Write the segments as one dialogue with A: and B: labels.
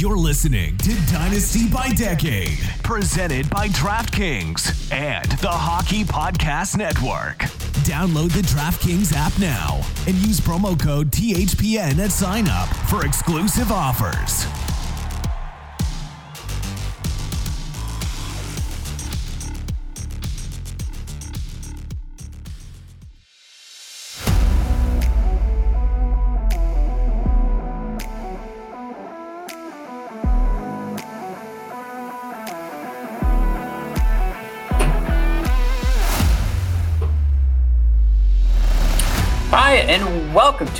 A: You're listening to Dynasty by Decade, presented by DraftKings and the Hockey Podcast Network. Download the DraftKings app now and use promo code THPN at sign up for exclusive offers.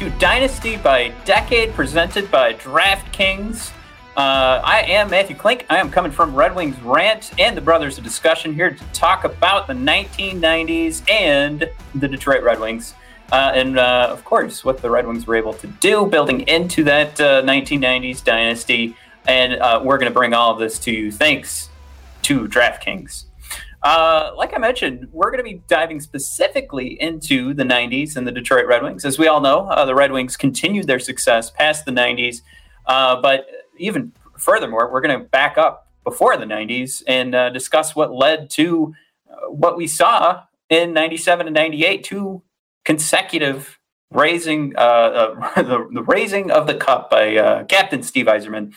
B: To Dynasty by Decade, presented by DraftKings. Uh, I am Matthew Klink. I am coming from Red Wings Rant and the Brothers of Discussion here to talk about the 1990s and the Detroit Red Wings. Uh, and uh, of course, what the Red Wings were able to do building into that 1990s uh, dynasty. And uh, we're going to bring all of this to you thanks to DraftKings. Uh, like I mentioned, we're going to be diving specifically into the 90s and the Detroit Red Wings. As we all know, uh, the Red Wings continued their success past the 90s. Uh, but even furthermore, we're going to back up before the 90s and uh, discuss what led to uh, what we saw in 97 and 98, two consecutive raising uh, the, the, raising of the cup by Captain Steve Yzerman.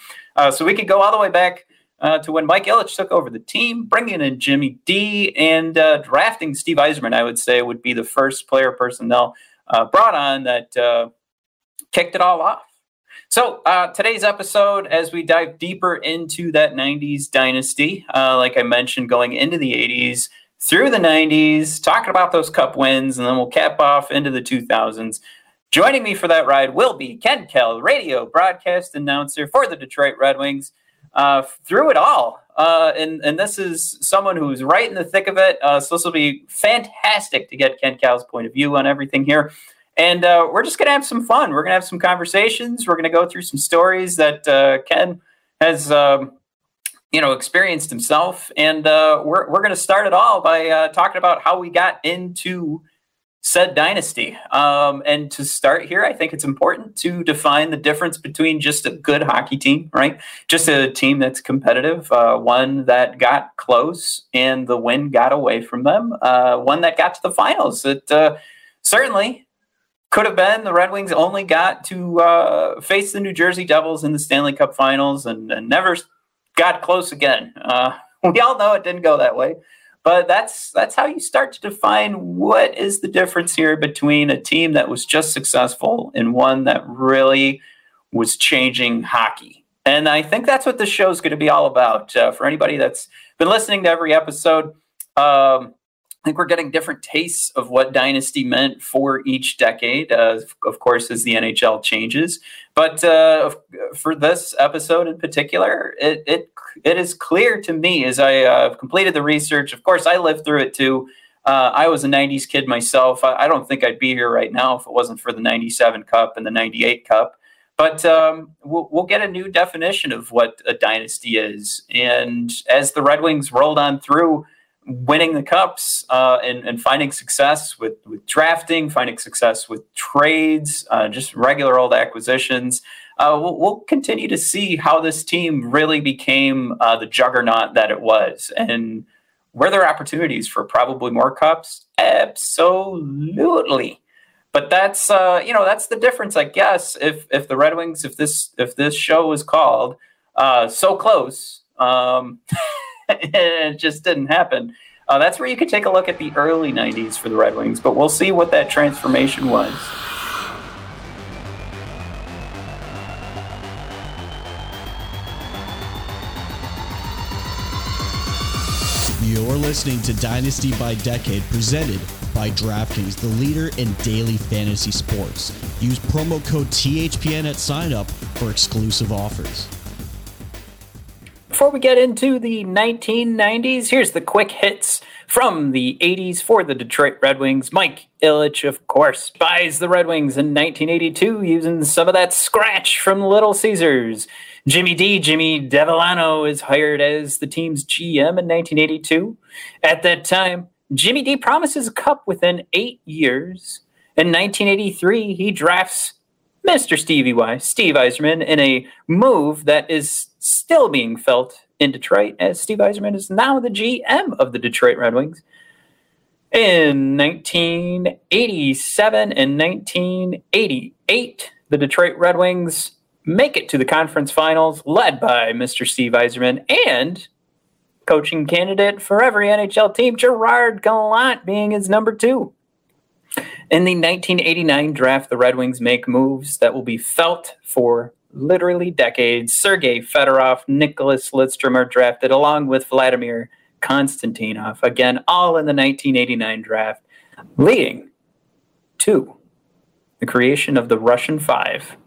B: so we could go all the way back uh, to when Mike Ilitch took over the team, bringing in Jimmy D and uh, drafting Steve Yzerman, I would say would be the first player personnel uh, brought on that uh, kicked it all off. So uh, today's episode, as we dive deeper into that 90s dynasty, like I mentioned, going into the 80s, through the 90s, talking about those cup wins, and then we'll cap off into the 2000s. Joining me for that ride will be Ken Kal, radio broadcast announcer for the Detroit Red Wings uh, through it all. Uh, and, and this is someone who's right in the thick of it. Uh, so this will be fantastic to get Ken Kal's point of view on everything here. And uh, we're just going to have some fun. We're going to have some conversations. We're going to go through some stories that uh, Ken has, um, you know, experienced himself. And uh, we're, we're going to start it all by uh, talking about how we got into said dynasty. Um, and to start here, I think it's important to define the difference between just a good hockey team, right? Just a team that's competitive, uh, one that got close and the win got away from them, uh, one that got to the finals. It uh, certainly could have been the Red Wings only got to uh, face the New Jersey Devils in the Stanley Cup finals and, and never got close again. Uh, we all know it didn't go that way. But that's that's how you start to define what is the difference here between a team that was just successful and one that really was changing hockey. And I think that's what this show is going to be all about. Uh, for anybody that's been listening to every episode, um, I think we're getting different tastes of what dynasty meant for each decade, uh, of course, as the NHL changes. But uh, for this episode in particular, it, it it is clear to me as I uh, completed the research. Of course, I lived through it too. Uh, I was a '90s kid myself. I, I, don't think I'd be here right now if it wasn't for the '97 Cup and the '98 Cup. But um, we'll, we'll get a new definition of what a dynasty is. And as the Red Wings rolled on through winning the cups uh, and, and, finding success with, with drafting, finding success with trades, uh, just regular old acquisitions. Uh, we'll, we'll, continue to see how this team really became uh, the juggernaut that it was. And were there opportunities for probably more cups? Absolutely. But that's uh, you know that's the difference, I guess. If if the Red Wings, if this if this show was called uh, so close, um, it just didn't happen. Uh, that's where you could take a look at the early 90s for the Red Wings, but we'll see what that transformation was.
A: You're listening to Dynasty by Decade, presented by DraftKings, the leader in daily fantasy sports. Use promo code THPN at signup for exclusive offers.
B: Before we get into the 1990s, here's the quick hits from the 80s for the Detroit Red Wings. Mike Ilitch, of course, buys the Red Wings in 1982 using some of that scratch from Little Caesars. Jimmy D, Jimmy Devellano, is hired as the team's GM in 1982. At that time, Jimmy D promises a cup within eight years. In 1983, he drafts Mr. Stevie Y, Steve Yzerman, in a move that is still being felt in Detroit, as Steve Yzerman is now the GM of the Detroit Red Wings. In 1987 and 1988, the Detroit Red Wings make it to the conference finals, led by Mr. Steve Yzerman and coaching candidate for every NHL team, Gerard Gallant being his number two. In the 1989 draft, the Red Wings make moves that will be felt for literally decades. Sergei Fedorov, Nicholas Lidstrom are drafted along with Vladimir Konstantinov, again, all in the 1989 draft, leading to the creation of the Russian Five,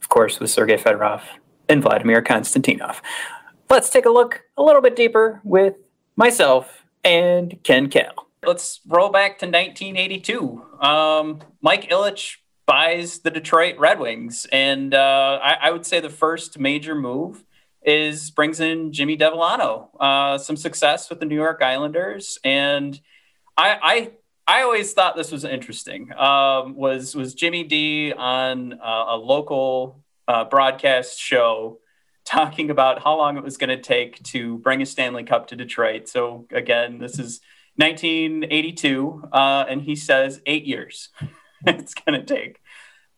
B: of course, with Sergei Fedorov and Vladimir Konstantinov. Let's take a look a little bit deeper with myself and Ken Kal. Let's roll back to 1982. Um, Mike Ilitch buys the Detroit Red Wings, and uh, I, I would say the first major move is brings in Jimmy Devellano. Uh, some success with the New York Islanders, and I, I I always thought this was interesting. Um, was was Jimmy D on uh, a local uh, broadcast show talking about how long it was going to take to bring a Stanley Cup to Detroit. So again, this is 1982, uh, and he says eight years it's going to take.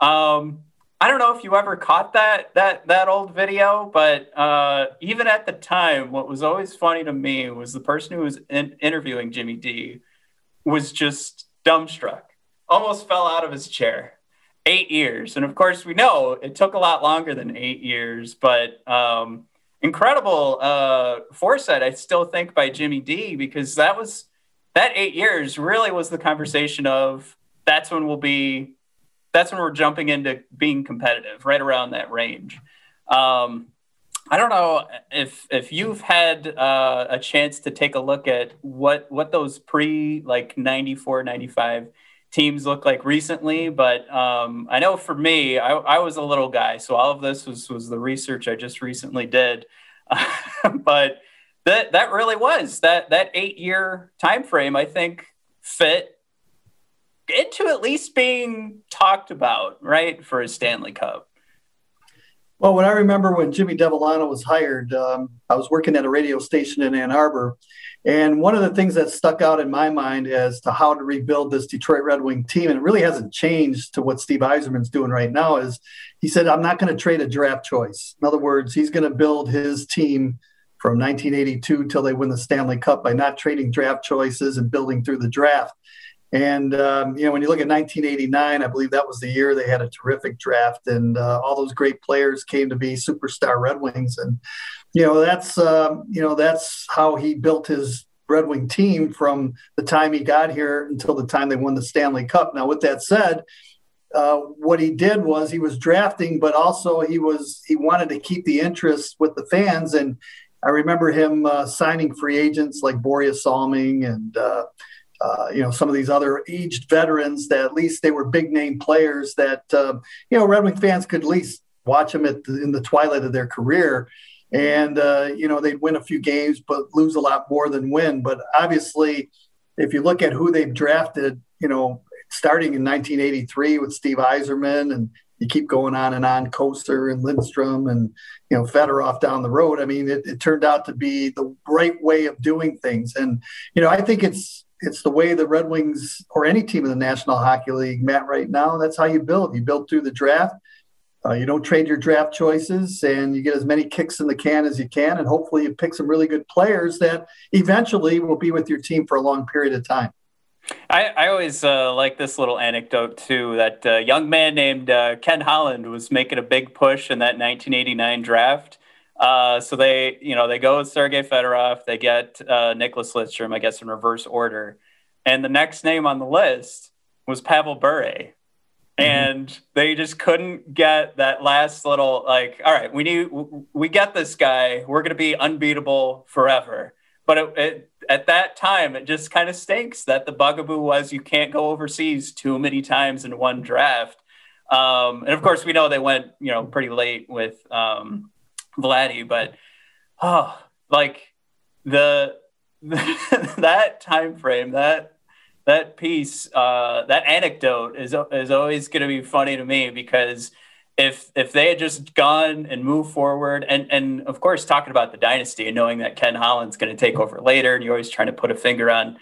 B: Um, I don't know if you ever caught that that that old video, but uh, even at the time, what was always funny to me was the person who was in- interviewing Jimmy D was just dumbstruck, almost fell out of his chair. Eight years, and of course, we know it took a lot longer than eight years, but um, incredible uh, foresight. I still think by Jimmy D because that was that eight years really was the conversation of that's when we'll be that's when we're jumping into being competitive, right around that range. Um, I don't know if if you've had uh, a chance to take a look at what what those pre like 94 95 teams look like recently but um, i know for me I, I, was a little guy so all of this was was the research i just recently did but that that really was that that eight year time frame i think fit into at least being talked about, right, for a Stanley Cup.
C: Well, when I remember when Jimmy Devellano was hired, um, I was working at a radio station in Ann Arbor. And one of the things that stuck out in my mind as to how to rebuild this Detroit Red Wing team, and it really hasn't changed to what Steve Yzerman's doing right now, is he said, I'm not going to trade a draft choice. In other words, he's going to build his team from 1982 till they win the Stanley Cup by not trading draft choices and building through the draft. And um, you know, when you look at 1989, I believe that was the year they had a terrific draft, and uh, all those great players came to be superstar Red Wings. And you know, that's um, you know that's how he built his Red Wing team from the time he got here until the time they won the Stanley Cup. Now, with that said, uh, what he did was he was drafting, but also he was he wanted to keep the interest with the fans. And I remember him uh, signing free agents like Borje Salming and uh, uh, you know some of these other aged veterans that at least they were big name players that uh, you know Red Wing fans could at least watch them at the, in the twilight of their career, and uh, you know they'd win a few games but lose a lot more than win. But obviously, if you look at who they've drafted, you know starting in 1983 with Steve Yzerman and you keep going on and on, Kocur and Lindstrom and you know Fedorov down the road. I mean, it, it, turned out to be the right way of doing things, and you know I think it's it's the way the Red Wings or any team in the National Hockey League, Matt, right now. That's how you build. You build through the draft. Uh, you don't trade your draft choices, and you get as many kicks in the can as you can, and hopefully you pick some really good players that eventually will be with your team for a long period of time.
B: I, I always uh, like this little anecdote too. That uh, young man named uh, Ken Holland was making a big push in that 1989 draft uh, so they, you know, they go with Sergey Fedorov. They get uh, Nicholas Lidstrom, I guess, in reverse order. And the next name on the list was Pavel Bure. Mm-hmm. And they just couldn't get that last little like, all right, we need, we get this guy. We're going to be unbeatable forever. But it, it, at that time, it just kind of stinks that the bugaboo was you can't go overseas too many times in one draft. Um, and of course, we know they went, you know, pretty late with um, Vladdy, but oh, like the, that time frame, that that piece, uh, that anecdote is is always going to be funny to me because if if they had just gone and moved forward, and and of course talking about the dynasty and knowing that Ken Holland's going to take over later, and you're always trying to put a finger on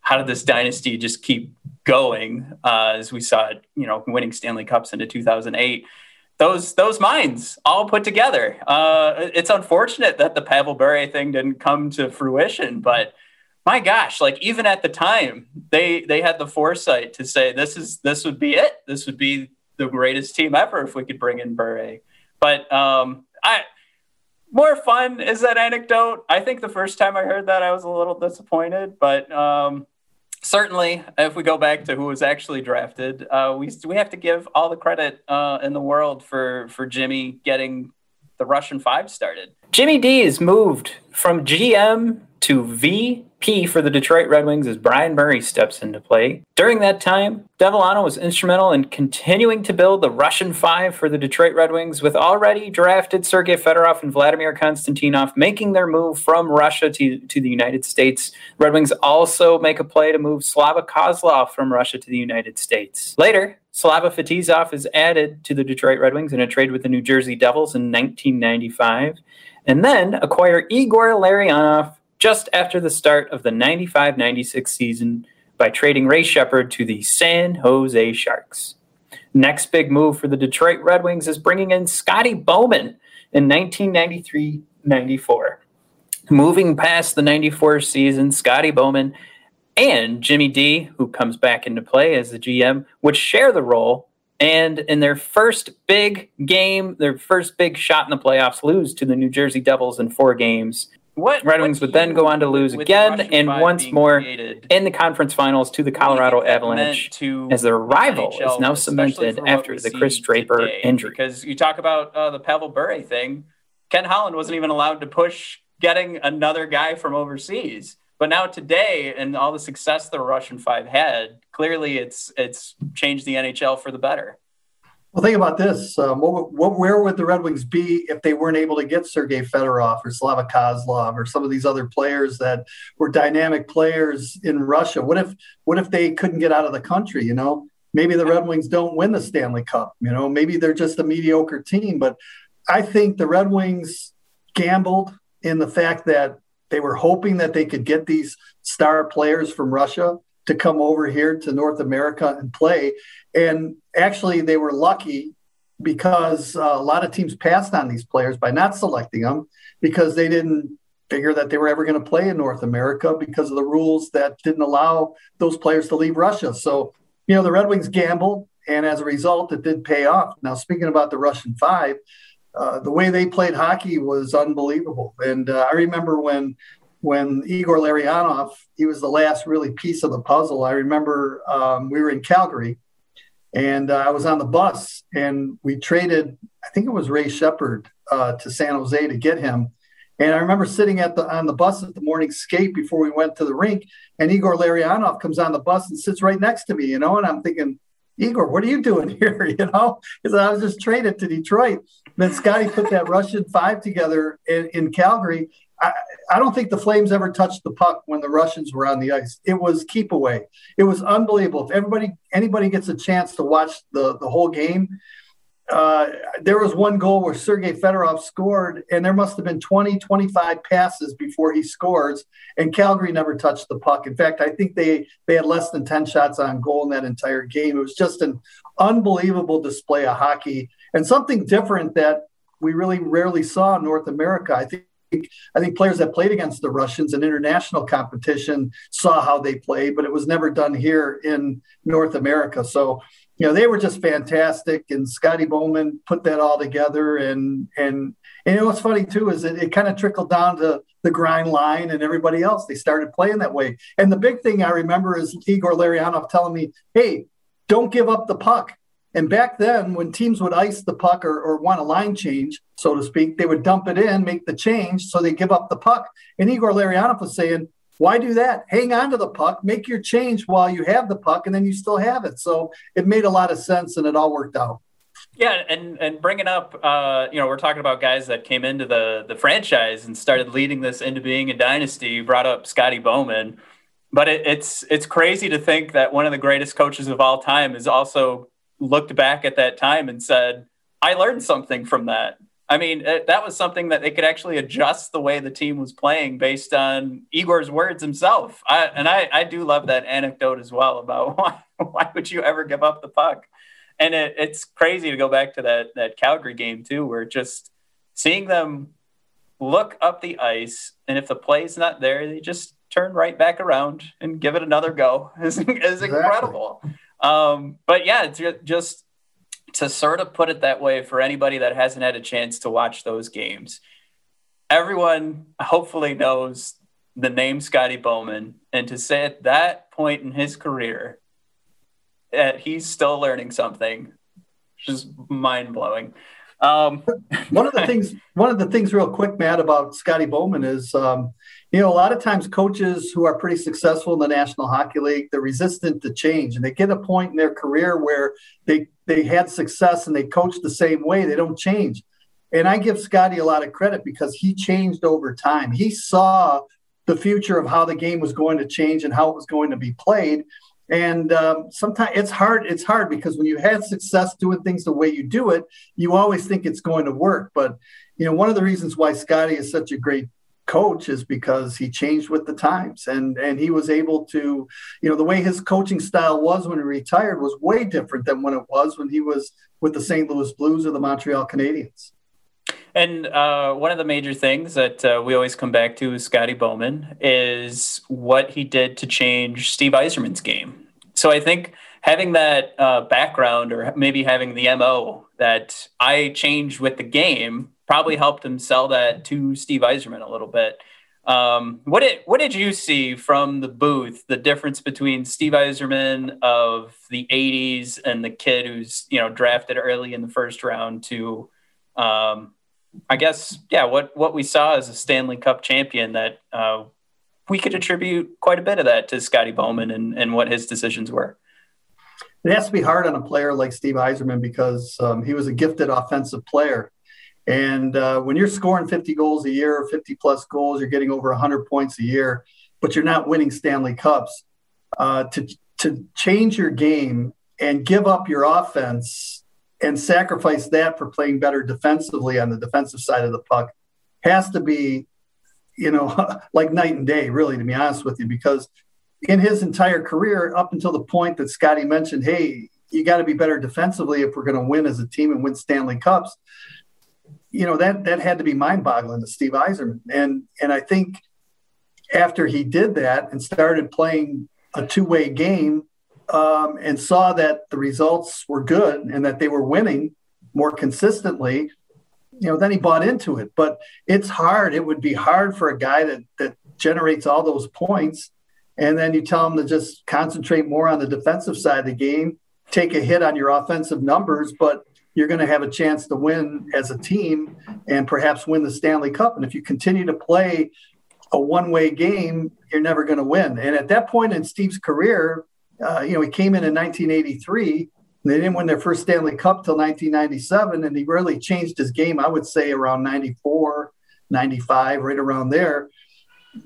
B: how did this dynasty just keep going uh, as we saw it, you know, winning Stanley Cups into 2008 those those minds all put together. Uh, it's unfortunate that the Pavel Bure thing didn't come to fruition, but my gosh, like even at the time, they they had the foresight to say this is this would be it. This would be the greatest team ever if we could bring in Bure. But um, I more fun is that anecdote. I think the first time I heard that, I was a little disappointed, but um, certainly, if we go back to who was actually drafted, uh, we we have to give all the credit uh, in the world for for Jimmy getting the Russian Five started. Jimmy D is moved from GM to VP for the Detroit Red Wings as Brian Murray steps into play. During that time, Devellano was instrumental in continuing to build the Russian Five for the Detroit Red Wings, with already drafted Sergei Fedorov and Vladimir Konstantinov making their move from Russia to, to the United States. Red Wings also make a play to move Slava Kozlov from Russia to the United States. Later, Slava Fetisov is added to the Detroit Red Wings in a trade with the New Jersey Devils in 1995, and then acquire Igor Larionov just after the start of the 95 96 season by trading Ray Sheppard to the San Jose Sharks. Next big move for the Detroit Red Wings is bringing in Scotty Bowman in 1993 94. Moving past the 94 season, Scotty Bowman and Jimmy D, who comes back into play as the GM, would share the role. And in their first big game, their first big shot in the playoffs, lose to the New Jersey Devils in four games what Red Wings would then go on to lose again and once more in the conference finals to the Colorado Avalanche to as their rival NHL, is now cemented after the Chris Draper today. injury. Because you talk about uh, the Pavel Bure thing, Ken Holland wasn't even allowed to push getting another guy from overseas. But now today, and all the success the Russian Five had, clearly it's it's changed the NHL for the better.
C: Well, think about this. Um, what, what, where would the Red Wings be if they weren't able to get Sergei Fedorov or Slava Kozlov or some of these other players that were dynamic players in Russia? What if what if they couldn't get out of the country? You know, maybe the Red Wings don't win the Stanley Cup. You know, maybe they're just a mediocre team. But I think the Red Wings gambled in the fact that they were hoping that they could get these star players from Russia to come over here to North America and play. And actually, they were lucky because uh, a lot of teams passed on these players by not selecting them because they didn't figure that they were ever going to play in North America because of the rules that didn't allow those players to leave Russia. So, you know, the Red Wings gambled, and as a result, it did pay off. Now, speaking about the Russian Five, uh, the way they played hockey was unbelievable. And uh, I remember when when Igor Larionov, he was the last really piece of the puzzle. I remember um, we were in Calgary and uh, I was on the bus and we traded, I think it was Ray Sheppard uh, to San Jose to get him. And I remember sitting at the on the bus at the morning skate before we went to the rink, and Igor Larionov comes on the bus and sits right next to me, you know, and I'm thinking, Igor, what are you doing here? You know, because I was just traded to Detroit. Then Scotty put that Russian five together in, in Calgary, I, I don't think the Flames ever touched the puck when the Russians were on the ice. It was keep away. It was unbelievable. If everybody anybody gets a chance to watch the the whole game, uh, there was one goal where Sergei Fedorov scored, and there must have been 20, 25 passes before he scores, and Calgary never touched the puck. In fact, I think they they had less than 10 shots on goal in that entire game. It was just an unbelievable display of hockey and something different that we really rarely saw in North America. I think I think players that played against the Russians in international competition saw how they played, but it was never done here in North America. So, you know, they were just fantastic, and Scotty Bowman put that all together. And and and you know what's funny too is it, it kind of trickled down to the grind line and everybody else. They started playing that way. And the big thing I remember is Igor Larionov telling me, "Hey, don't give up the puck." And back then, when teams would ice the puck or, or want a line change, so to speak, they would dump it in, make the change, so they give up the puck. And Igor Larionov was saying, why do that? Hang on to the puck, make your change while you have the puck, and then you still have it. So it made a lot of sense, and it all worked out.
B: Yeah, and and bringing up, uh, you know, we're talking about guys that came into the the franchise and started leading this into being a dynasty. You brought up Scotty Bowman, but it, it's it's crazy to think that one of the greatest coaches of all time is also looked back at that time and said, I learned something from that. I mean, it, that was something that they could actually adjust the way the team was playing based on Igor's words himself. I, and I, I do love that anecdote as well about why, why would you ever give up the puck? And it, it's crazy to go back to that that Calgary game too, where just seeing them look up the ice, and if the play's not there, they just turn right back around and give it another go. is, is incredible. Um, but yeah, it's just to sort of put it that way for anybody that hasn't had a chance to watch those games. Everyone hopefully knows the name Scotty Bowman, and to say at that point in his career that he's still learning something, just mind blowing. Um,
C: one of the things, one of the things, real quick, Matt, about Scotty Bowman is, um, you know, a lot of times coaches who are pretty successful in the National Hockey League, they're resistant to change, and they get a point in their career where they they had success and they coach the same way, they don't change. And I give Scotty a lot of credit because he changed over time. He saw the future of how the game was going to change and how it was going to be played and um, sometimes it's hard it's hard because when you had success doing things the way you do it you always think it's going to work but you know one of the reasons why scotty is such a great coach is because he changed with the times and and he was able to you know the way his coaching style was when he retired was way different than when it was when he was with the st louis blues or the montreal canadiens
B: and uh, one of the major things that uh, we always come back to with Scotty Bowman is what he did to change Steve Yzerman's game. So I think having that uh, background or maybe having the MO that I changed with the game probably helped him sell that to Steve Yzerman a little bit. Um, what did what did you see from the booth? The difference between Steve Yzerman of the '80s and the kid who's you know drafted early in the first round to um, I guess, yeah, what what we saw as a Stanley Cup champion that uh, we could attribute quite a bit of that to Scotty Bowman and, and what his decisions were.
C: It has to be hard on a player like Steve Yzerman because um, he was a gifted offensive player. And uh, when you're scoring 50 goals a year, 50 plus goals, you're getting over 100 points a year, but you're not winning Stanley Cups. Uh, to to change your game and give up your offense and sacrifice that for playing better defensively on the defensive side of the puck has to be, you know, like night and day, really, to be honest with you, because in his entire career, up until the point that Scotty mentioned, hey, you got to be better defensively if we're going to win as a team and win Stanley Cups. You know that that had to be mind-boggling to Steve Yzerman, and and I think after he did that and started playing a two-way game um, and saw that the results were good and that they were winning more consistently, you know, then he bought into it. But it's hard. It would be hard for a guy that that generates all those points, and then you tell him to just concentrate more on the defensive side of the game, take a hit on your offensive numbers, but you're going to have a chance to win as a team and perhaps win the Stanley Cup. And if you continue to play a one way game, you're never going to win. And at that point in Steve's career, uh, you know, he came in in 1983. They didn't win their first Stanley Cup till 1997, and he really changed his game. I would say around 94, 95, right around there.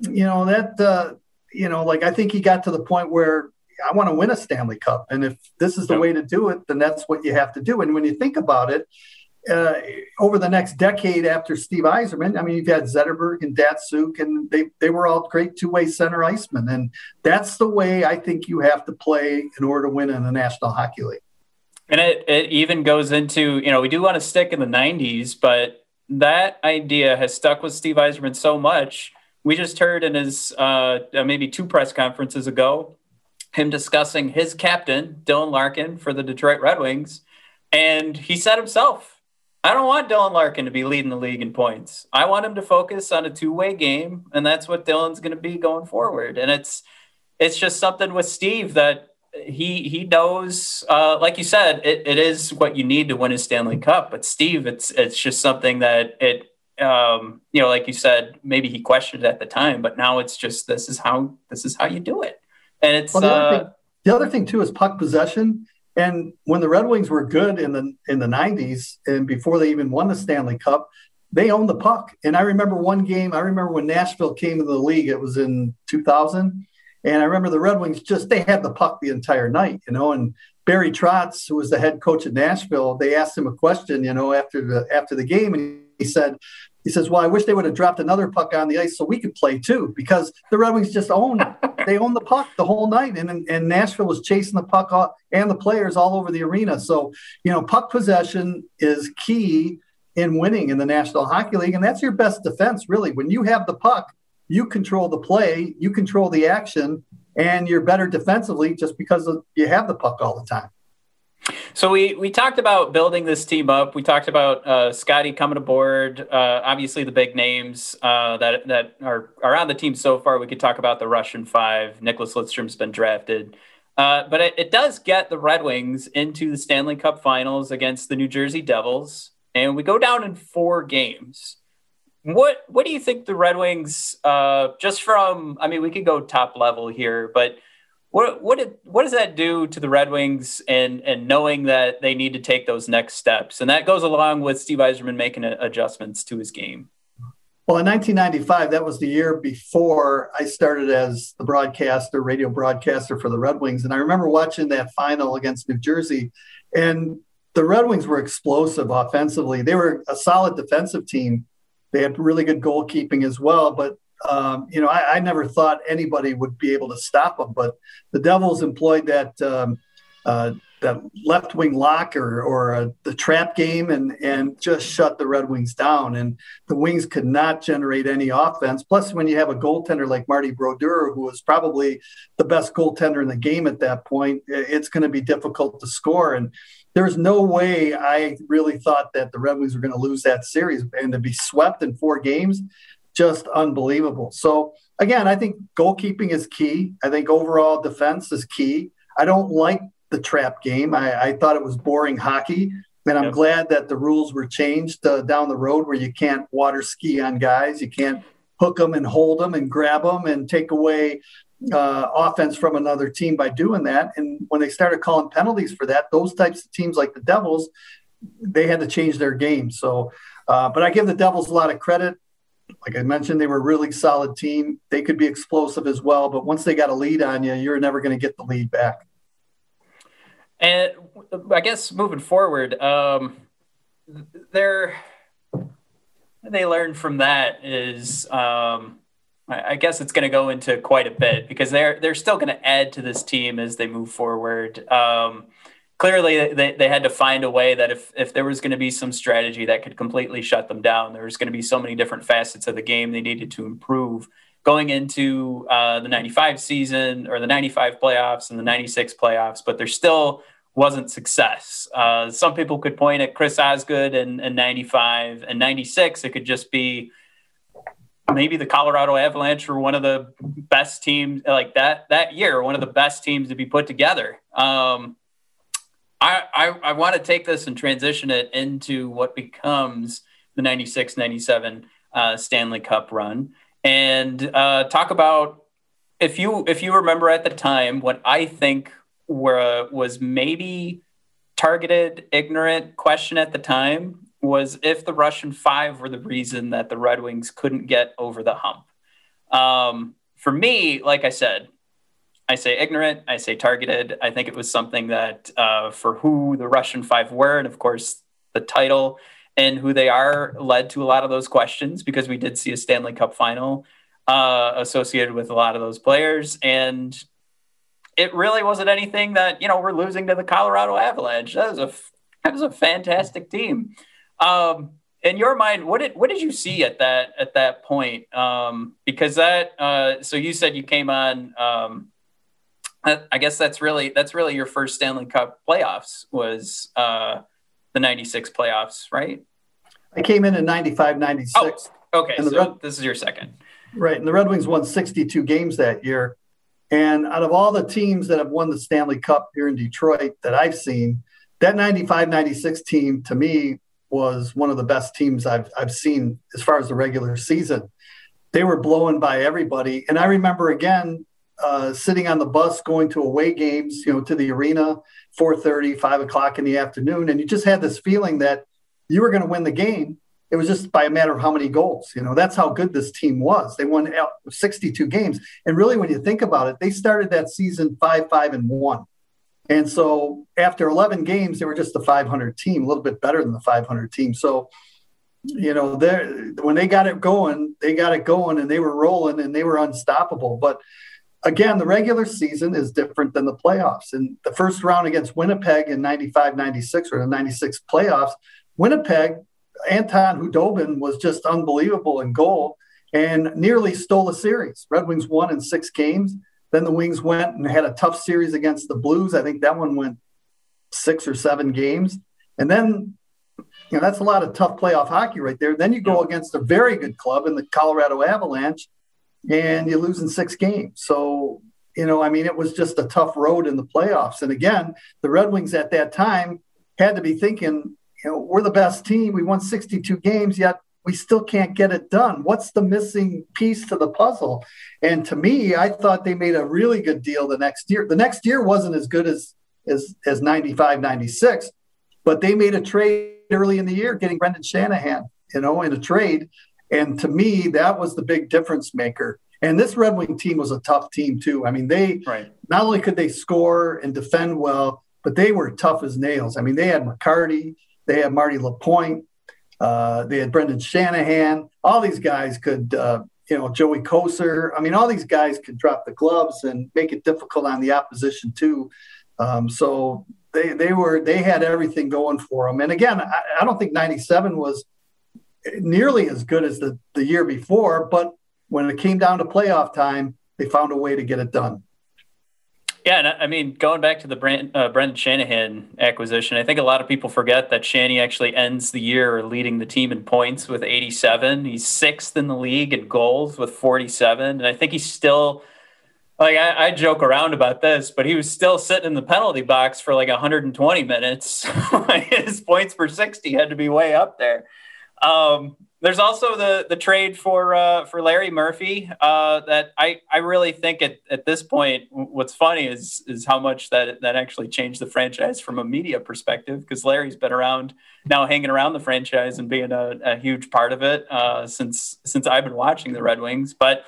C: You know that. Uh, you know, like I think he got to the point where I want to win a Stanley Cup, and if this is the way to do it, then that's what you have to do. And when you think about it, uh, over the next decade after Steve Yzerman, I mean, you've had Zetterberg and Datsyuk, and they, they were all great two way center icemen. And that's the way I think you have to play in order to win in the National Hockey League.
B: And it, it even goes into, you know, we do want to stick in the 90s, but that idea has stuck with Steve Yzerman so much. We just heard in his uh, maybe two press conferences ago him discussing his captain, Dylan Larkin, for the Detroit Red Wings. And he said himself, I don't want Dylan Larkin to be leading the league in points. I want him to focus on a two-way game, and that's what Dylan's going to be going forward. And it's it's just something with Steve that he he knows. Uh, like you said, it, it is what you need to win a Stanley Cup. But Steve, it's it's just something that it um, you know, like you said, maybe he questioned at the time, but now it's just this is how this is how you do it. And it's well,
C: the, other uh, thing, the other thing too is puck possession and when the Red Wings were good in the in the 90s and before they even won the Stanley Cup, they owned the puck. And I remember one game, I remember when Nashville came into the league, it was in 2000. And I remember the Red Wings just they had the puck the entire night, you know, and Barry Trotz, who was the head coach at Nashville, they asked him a question, you know, after the after the game, and he said, he says, "Well, I wish they would have dropped another puck on the ice so we could play too, because the Red Wings just own they own the puck the whole night, and and Nashville was chasing the puck and the players all over the arena. So you know, puck possession is key in winning in the National Hockey League, and that's your best defense, really. When you have the puck, you control the play, you control the action, and you're better defensively just because of, you have the puck all the time.
B: So we we talked about building this team up. We talked about uh, Scotty coming aboard. Uh, obviously, the big names uh, that that are are on the team so far. We could talk about the Russian Five. Nicholas Lidstrom's been drafted, uh, but it, it does get the Red Wings into the Stanley Cup Finals against the New Jersey Devils, and we go down in four games. What what do you think the Red Wings? Uh, just from I mean, we could go top level here, but what what did, what does that do to the Red Wings and and knowing that they need to take those next steps? And that goes along with Steve Yzerman making adjustments to his game.
C: Well, in 1995, that was the year before I started as the broadcaster, radio broadcaster for the Red Wings. And I remember watching that final against New Jersey, and the Red Wings were explosive offensively. They were a solid defensive team. They had really good goalkeeping as well, but um, you know, I, I, never thought anybody would be able to stop them, but the Devils employed that um, uh, that left wing lock or, or uh, the trap game and and just shut the Red Wings down. And the Wings could not generate any offense. Plus, when you have a goaltender like Marty Brodeur, who was probably the best goaltender in the game at that point, it's going to be difficult to score. And there's no way I really thought that the Red Wings were going to lose that series and to be swept in four games just unbelievable. So again, I think goalkeeping is key. I think overall defense is key. I don't like the trap game. I, I thought it was boring hockey, and I'm yep. glad that the rules were changed uh, down the road where you can't water ski on guys, you can't hook them and hold them and grab them and take away uh, offense from another team by doing that. And when they started calling penalties for that, those types of teams like the Devils, they had to change their game. So, uh, but I give the Devils a lot of credit like I mentioned, they were a really solid team. They could be explosive as well, but once they got a lead on you, you're never going to get the lead back.
B: And I guess moving forward, um, they're they learned from that is um, I guess it's going to go into quite a bit because they're they're still going to add to this team as they move forward. Um, clearly they, they had to find a way that if, if there was going to be some strategy that could completely shut them down, there was going to be so many different facets of the game they needed to improve going into uh, the 95 season or the 95 playoffs and the 96 playoffs, but there still wasn't success. Uh, some people could point at Chris Osgood and, and 95 and 96. It could just be maybe the Colorado Avalanche were one of the best teams like that that year, one of the best teams to be put together. Um, I, I, I want to take this and transition it into what becomes the 96 97 uh, Stanley Cup run and uh, talk about if you if you remember at the time what I think were was maybe targeted ignorant question at the time was if the Russian five were the reason that the Red Wings couldn't get over the hump. Um, for me, like I said, I say ignorant, I say targeted. I think it was something that, uh, for who the Russian Five were, and of course the title and who they are, led to a lot of those questions because we did see a Stanley Cup final uh, associated with a lot of those players. And it really wasn't anything that, you know, we're losing to the Colorado Avalanche. That was a, that was a fantastic team. Um, in your mind, what did what did you see at that at that point? Um, because that uh, so you said you came on um, I guess that's really that's really your first Stanley Cup playoffs was uh, the '96 playoffs, right?
C: I came in in '95, '96.
B: Oh, okay, so Red, this is your second,
C: right? And the Red Wings won 62 games that year. And out of all the teams that have won the Stanley Cup here in Detroit that I've seen, that 95 96 team to me was one of the best teams I've, I've seen as far as the regular season. They were blown by everybody. And I remember again uh, sitting on the bus going to away games, you know, to the arena, 4:30, 5 o'clock in the afternoon, and you just had this feeling that you were going to win the game. It was just by a matter of how many goals. You know, that's how good this team was. They won 62 games, and really, when you think about it, they started that season five, five, and one. And so after 11 games, they were just a 500 team, a little bit better than the 500 team. So, you know, when they got it going, they got it going and they were rolling and they were unstoppable. But again, the regular season is different than the playoffs. And the first round against Winnipeg in 95 96 or the 96 playoffs, Winnipeg, Anton Khudobin was just unbelievable in goal and nearly stole a series. Red Wings won in six games. Then the Wings went and had a tough series against the Blues. I think that one went six or seven games. And then, you know, that's a lot of tough playoff hockey right there. Then you go against a very good club in the Colorado Avalanche and you lose in six games. So, you know, I mean, it was just a tough road in the playoffs. And again, the Red Wings at that time had to be thinking, you know, we're the best team. We won 62 games, yet we still can't get it done. What's the missing piece to the puzzle? And to me, I thought they made a really good deal the next year. The next year wasn't as good as as as 95, 96, but they made a trade early in the year, getting Brendan Shanahan, you know, in a trade. And to me, that was the big difference maker. And this Red Wing team was a tough team too. I mean, they right. not only could they score and defend well, but they were tough as nails. I mean, they had McCarty, they had Marty Lapointe, uh, they had Brendan Shanahan. All these guys could, uh, you know, Joey Kocur. I mean, all these guys could drop the gloves and make it difficult on the opposition too. Um, so they they were they had everything going for them. And again, I, I don't think '97 was nearly as good as the the year before, but when it came down to playoff time, they found a way to get it done.
B: Yeah, and I mean, going back to the uh, Brendan Shanahan acquisition, I think a lot of people forget that Shanny actually ends the year leading the team in points with 87. He's sixth in the league in goals with 47, and I think he's still like I, I joke around about this, but he was still sitting in the penalty box for like 120 minutes. His points per 60 had to be way up there. Um, there's also the the trade for uh, for Larry Murphy uh, that I, I really think at, at this point what's funny is is how much that that actually changed the franchise from a media perspective because Larry's been around now hanging around the franchise and being a, a huge part of it uh, since since I've been watching the Red Wings. But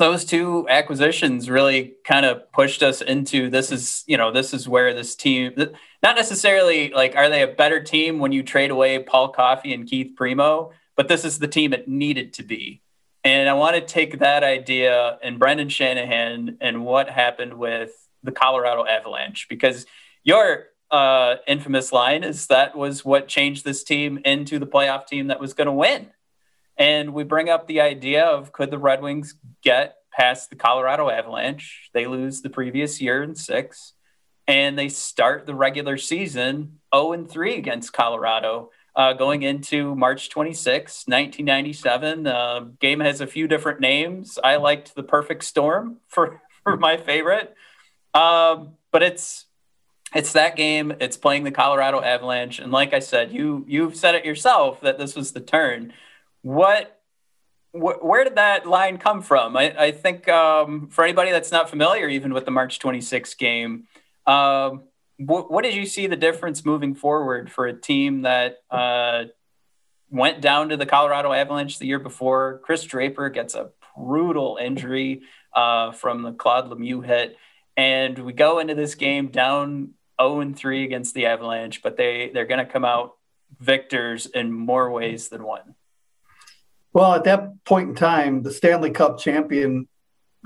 B: those two acquisitions really kind of pushed us into this is you know this is where this team not necessarily like are they a better team when you trade away Paul Coffey and Keith Primeau but this is the team it needed to be. And I want to take that idea and Brendan Shanahan and what happened with the Colorado Avalanche because your uh, infamous line is that was what changed this team into the playoff team that was going to win and we bring up the idea of could the Red Wings get past the Colorado Avalanche? They lose the previous year in six, and they start the regular season 0 and 3 against Colorado. Uh, going into March 26, 1997. Uh, game has a few different names. I liked the Perfect Storm for, for my favorite. Um, but it's it's that game. It's playing the Colorado Avalanche, and like I said, you you've said it yourself that this was the turn what wh- where did that line come from? I, I think um, for anybody that's not familiar, even with the March 26 game, um, wh- what did you see the difference moving forward for a team that uh, went down to the Colorado Avalanche the year before? Chris Draper gets a brutal injury uh, from the Claude Lemieux hit, and we go into this game down 0 and 3 against the Avalanche, but they they're going to come out victors in more ways than one.
C: Well, at that point in time, the Stanley Cup champion,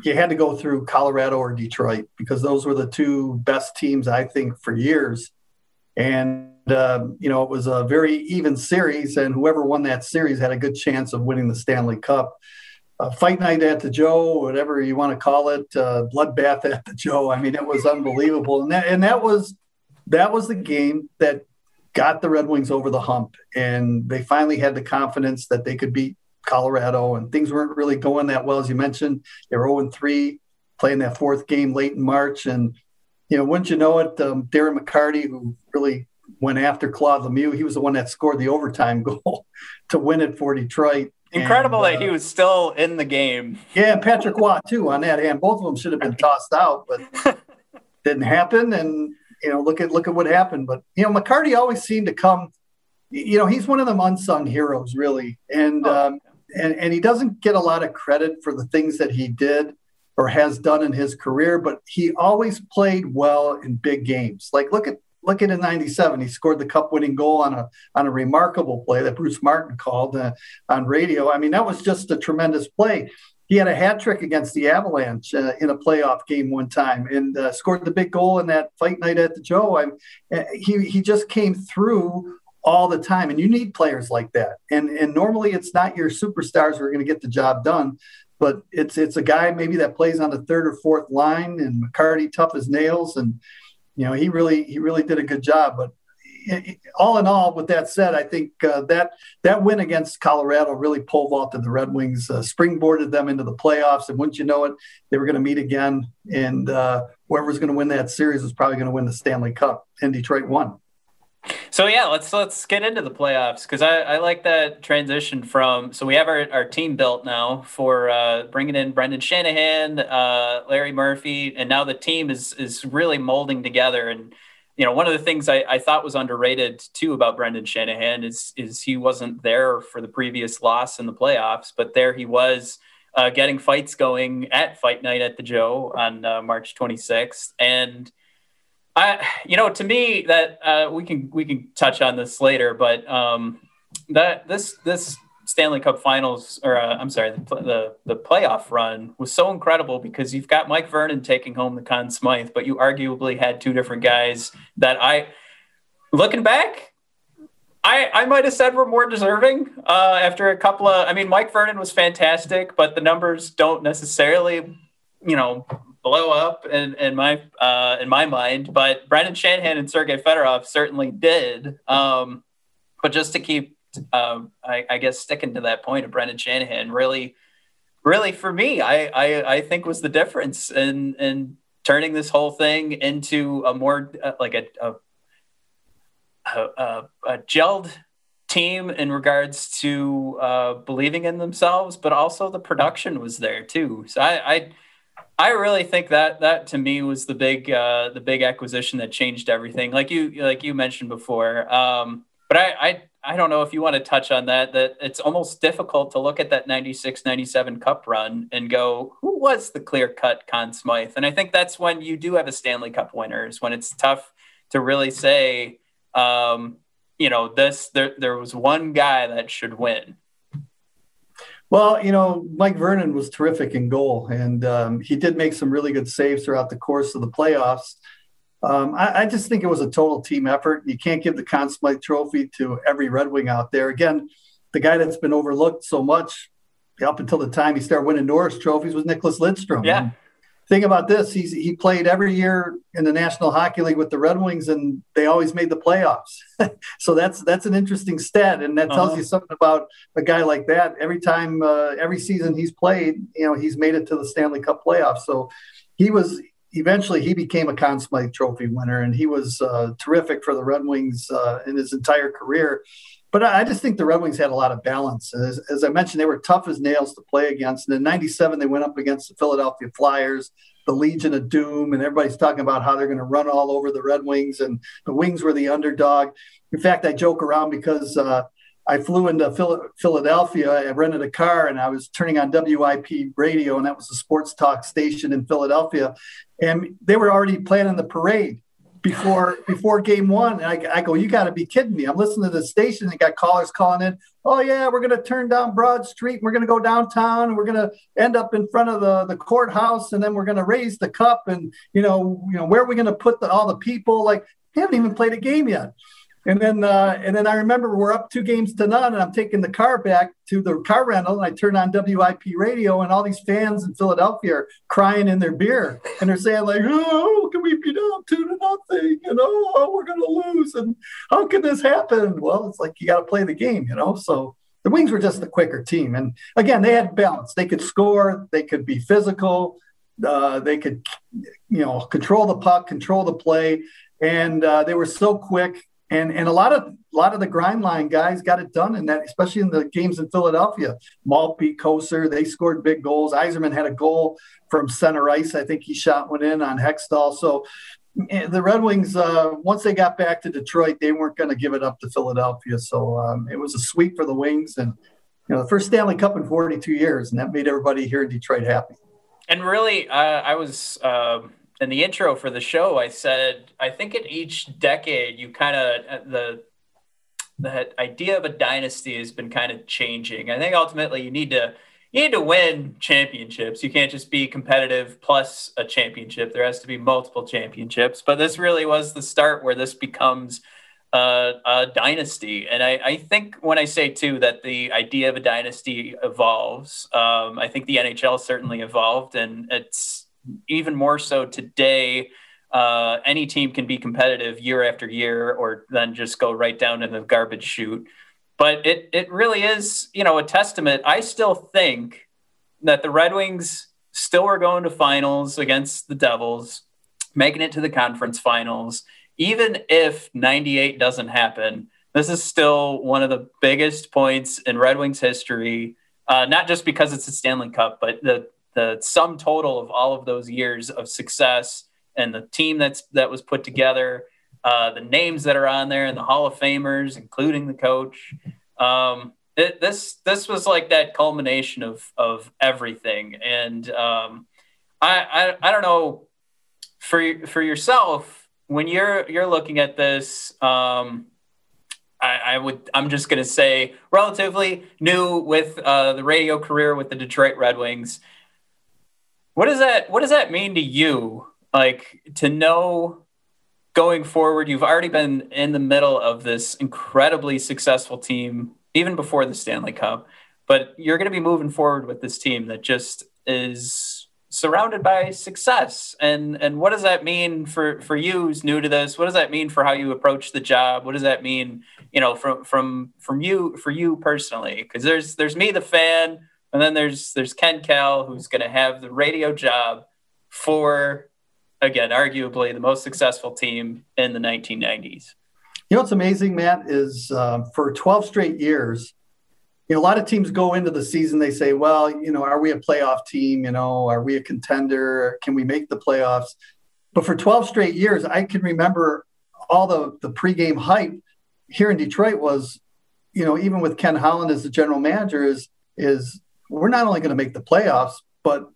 C: you had to go through Colorado or Detroit because those were the two best teams, I think, for years. And, uh, you know, it was a very even series, and whoever won that series had a good chance of winning the Stanley Cup. Uh, fight night at the Joe, whatever you want to call it, uh, bloodbath at the Joe. I mean, it was unbelievable, and that and that was that was the game that got the Red Wings over the hump, and they finally had the confidence that they could beat Colorado, and things weren't really going that well, as you mentioned. They were 0 3, playing that fourth game late in March. And, you know, wouldn't you know it, um, Darren McCarty, who really went after Claude Lemieux, he was the one that scored the overtime goal to win it for Detroit.
B: Incredible and, uh, that he was still in the game.
C: Yeah, Patrick Roy, too, on that hand. Both of them should have been tossed out, but didn't happen. And, you know, look at look at what happened. But, you know, McCarty always seemed to come you know he's one of them unsung heroes really and oh. um, and, and he doesn't get a lot of credit for the things that he did. or has done in his career, but he always played well in big games. Like look at look at in 97 he scored the cup winning goal on a on a remarkable play that bruce martyn called uh, on radio i mean that was just a tremendous play he had a hat trick against the avalanche uh, in a playoff game one time and uh, scored the big goal in that fight night at the joe I, uh, he, he just came through all the time and you need players like that and and normally it's not your superstars who are going to get the job done but it's it's a guy maybe that plays on the third or fourth line and mccarty tough as nails and you know, he really he really did a good job. But all in all, with that said, I think uh, that that win against Colorado really pole vaulted the Red Wings, uh, springboarded them into the playoffs, and wouldn't you know it, they were going to meet again, and uh, whoever was going to win that series was probably going to win the Stanley Cup, and Detroit won.
B: So yeah, let's let's get into the playoffs because I, I like that transition from. So we have our, our team built now for uh, bringing in Brendan Shanahan, uh, Larry Murphy, and now the team is is really molding together. And you know, one of the things I, I thought was underrated too about Brendan Shanahan is is he wasn't there for the previous loss in the playoffs, but there he was. Uh, getting fights going at Fight Night at the Joe on uh, March 26th, and I, you know, to me that uh, we can we can touch on this later, but um, that this this Stanley Cup Finals, or uh, I'm sorry, the, the, the playoff run was so incredible because you've got Mike Vernon taking home the Conn Smythe, but you arguably had two different guys that I, looking back, I I might have said were more deserving uh, after a couple of. I mean, Mike Vernon was fantastic, but the numbers don't necessarily, you know, blow up in, in my uh, in my mind. But Brendan Shanahan and Sergei Fedorov certainly did. Um, but just to keep, um, I, I, guess, sticking to that point of Brendan Shanahan, really, really for me, I, I, I think was the difference in in turning this whole thing into a more uh, like a, a a, a, gelled team in regards to uh, believing in themselves, but also the production was there too. So I, I I really think that that to me was the big uh, the big acquisition that changed everything. Like you like you mentioned before. Um, but I, I I don't know if you want to touch on that. That it's almost difficult to look at that 96, 97 Cup run and go, who was the clear cut Conn Smythe? And I think that's when you do have a Stanley Cup winners when it's tough to really say, um, you know, this there there was one guy that should win.
C: Well, you know, Mike Vernon was terrific in goal, and um, he did make some really good saves throughout the course of the playoffs. Um, I, I, just think it was a total team effort. You can't give the Conn Smythe Trophy to every Red Wing out there. Again, the guy that's been overlooked so much up until the time he started winning Norris trophies was Nicholas Lidstrom.
B: Yeah. And
C: thing about this, he's he played every year in the National Hockey League with the Red Wings, and they always made the playoffs. so that's that's an interesting stat, and that tells uh-huh. you something about a guy like that. Every time, uh, every season he's played, you know, he's made it to the Stanley Cup playoffs. So he was eventually he became a Conn Smythe Trophy winner, and he was uh, terrific for the Red Wings uh, in his entire career. But I just think the Red Wings had a lot of balance. As, as, I mentioned, they were tough as nails to play against. And in 97, they went up against the Philadelphia Flyers, the Legion of Doom, and everybody's talking about how they're going to run all over the Red Wings. And the Wings were the underdog. In fact, I joke around because uh, I flew into Philadelphia. I rented a car and I was turning on WIP radio, and that was a sports talk station in Philadelphia. And they were already planning the parade before before game one. And I, I go, you got to be kidding me. I'm listening to the station and got callers calling in. Oh yeah, we're to turn down Broad Street. We're to go downtown and we're to end up in front of the, the courthouse. And then we're to raise the cup. And, you know, you know, where are we to put the, all the people? Like, they haven't even played a game yet. And then, uh, and then I remember we're up two games to none, and I'm taking the car back to the car rental, and I turn on WIP radio, and all these fans in Philadelphia are crying in their beer, and they're saying like, "Oh, can we be down two to nothing? You know, oh, we're gonna lose, and how can this happen?" Well, it's like you got to play the game, you know. So the Wings were just the quicker team, and again, they had balance. They could score, they could be physical, uh, they could, you know, control the puck, control the play, and uh, they were so quick and and a lot of a lot of the grind line guys got it done in that, especially in the games in Philadelphia. Maltby, Kocur, they scored big goals. Yzerman had a goal from center ice. I think he shot one in on Hextall. So eh, the Red Wings, uh, once they got back to Detroit, they weren't going to give it up to Philadelphia. So um, it was a sweep for the Wings, and you know the first Stanley Cup in 42 years, and that made everybody here in Detroit happy.
B: and really, uh, I was um, in the intro for the show. I said I think in each decade, you kind of uh, the the idea of a dynasty has been kind of changing. I think ultimately you need to you need to win championships. You can't just be competitive plus a championship. There has to be multiple championships. But this really was the start where this becomes uh, a dynasty. And I, I, think when I say too that the idea of a dynasty evolves, um, I think the NHL certainly evolved, and it's even more so today. Uh, any team can be competitive year after year, or then just go right down in the garbage chute. But it it really is, you know, a testament. I still think that the Red Wings still are going to finals against the Devils, making it to the conference finals even if 98 doesn't happen, this is still one of the biggest points in Red Wings history. Uh, not just because it's a Stanley Cup, but the the sum total of all of those years of success and the team that's that was put together, uh, the names that are on there, and the Hall of Famers, including the coach. Um, it, this this was like that culmination of of everything, and um, I, I I don't know for for yourself when you're you're looking at this, um, I, would I'm just gonna say relatively new with uh, the radio career with the Detroit Red Wings. What does that What does that mean to you? Like to know going forward, you've already been in the middle of this incredibly successful team, even before the Stanley Cup. But you're going to be moving forward with this team that just is surrounded by success and and what does that mean for for you who's new to this what does that mean for how you approach the job what does that mean you know from from from you for you personally because there's there's me the fan and then there's there's ken kal who's going to have the radio job for again arguably the most successful team in the 1990s
C: you know what's amazing matt is uh, for 12 straight years you know, a lot of teams go into the season, they say, well, you know, are we a playoff team? You know, are we a contender? Can we make the playoffs? But for 12 straight years, I can remember all the, the pregame hype here in Detroit was, you know, even with Ken Holland as the general manager, is, is we're not only going to make the playoffs, but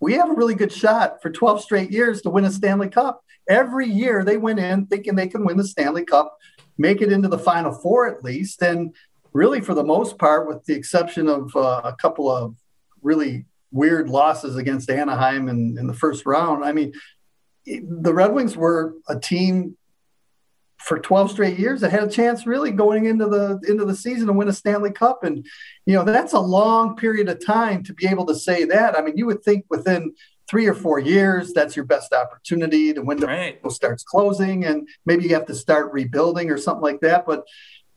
C: we have a really good shot for 12 straight years to win a Stanley Cup. Every year they went in thinking they can win the Stanley Cup, make it into the Final Four at least. And really for the most part, with the exception of uh, a couple of really weird losses against Anaheim in, in the first round. I mean, the Red Wings were a team for 12 straight years that had a chance really going into the into the season to win a Stanley Cup and you know that's a long period of time to be able to say that I mean you would think within 3 or 4 years that's your best opportunity to window right. starts closing and maybe you have to start rebuilding or something like that but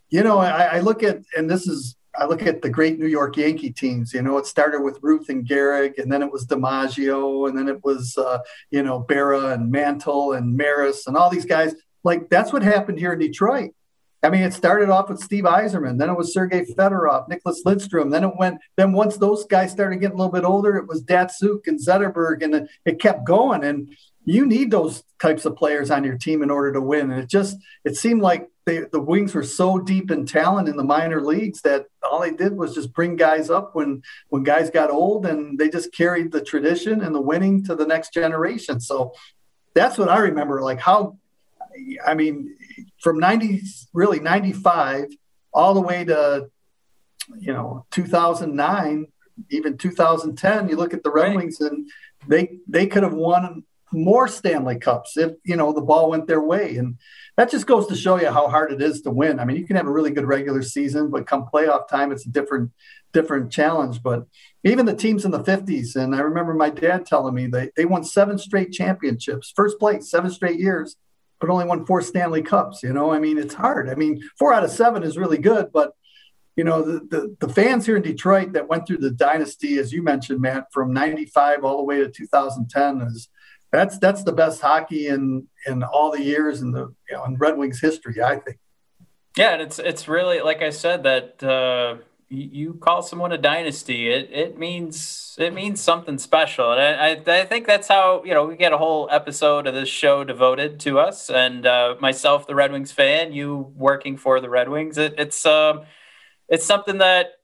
C: you know, I, I, look at, and this is, I look at the great New York Yankee teams. You know, it started with Ruth and Gehrig, and then it was DiMaggio, and then it was, uh, you know, Berra and Mantle and Maris and all these guys. Like, that's what happened here in Detroit. I mean, it started off with Steve Yzerman, then it was Sergei Fedorov, Nicholas Lidstrom. Then it went. Then once those guys started getting a little bit older, it was Datsyuk and Zetterberg, and it, it kept going. And you need those types of players on your team in order to win. And it just it seemed like they, the Wings were so deep in talent in the minor leagues that all they did was just bring guys up when when guys got old, and they just carried the tradition and the winning to the next generation. So that's what I remember. Like how, I mean, from ninety really ninety five all the way to you know 2009 even 2010 you look at the red wings and they they could have won more stanley cups if you know the ball went their way and that just goes to show you how hard it is to win. I mean, you can have a really good regular season, but come playoff time, it's a different different challenge. But even the teams in the 50s, and I remember my dad telling me they, they won seven straight championships, first place, seven straight years, but only won four Stanley Cups. You know, I mean, it's hard. I mean, four out of seven is really good, but you know, the, the, the fans here in Detroit that went through the dynasty, as you mentioned, Matt, from 95 all the way to 2010 is that's that's the best hockey in in all the years in the you know in Red Wings history, I think.
B: Yeah, and it's it's really like I said that uh, you call someone a dynasty, it it means it means something special, and I, I, think that's how you know we get a whole episode of this show devoted to us, and uh, myself, the Red Wings fan, you working for the Red Wings. It, it's um, it's something that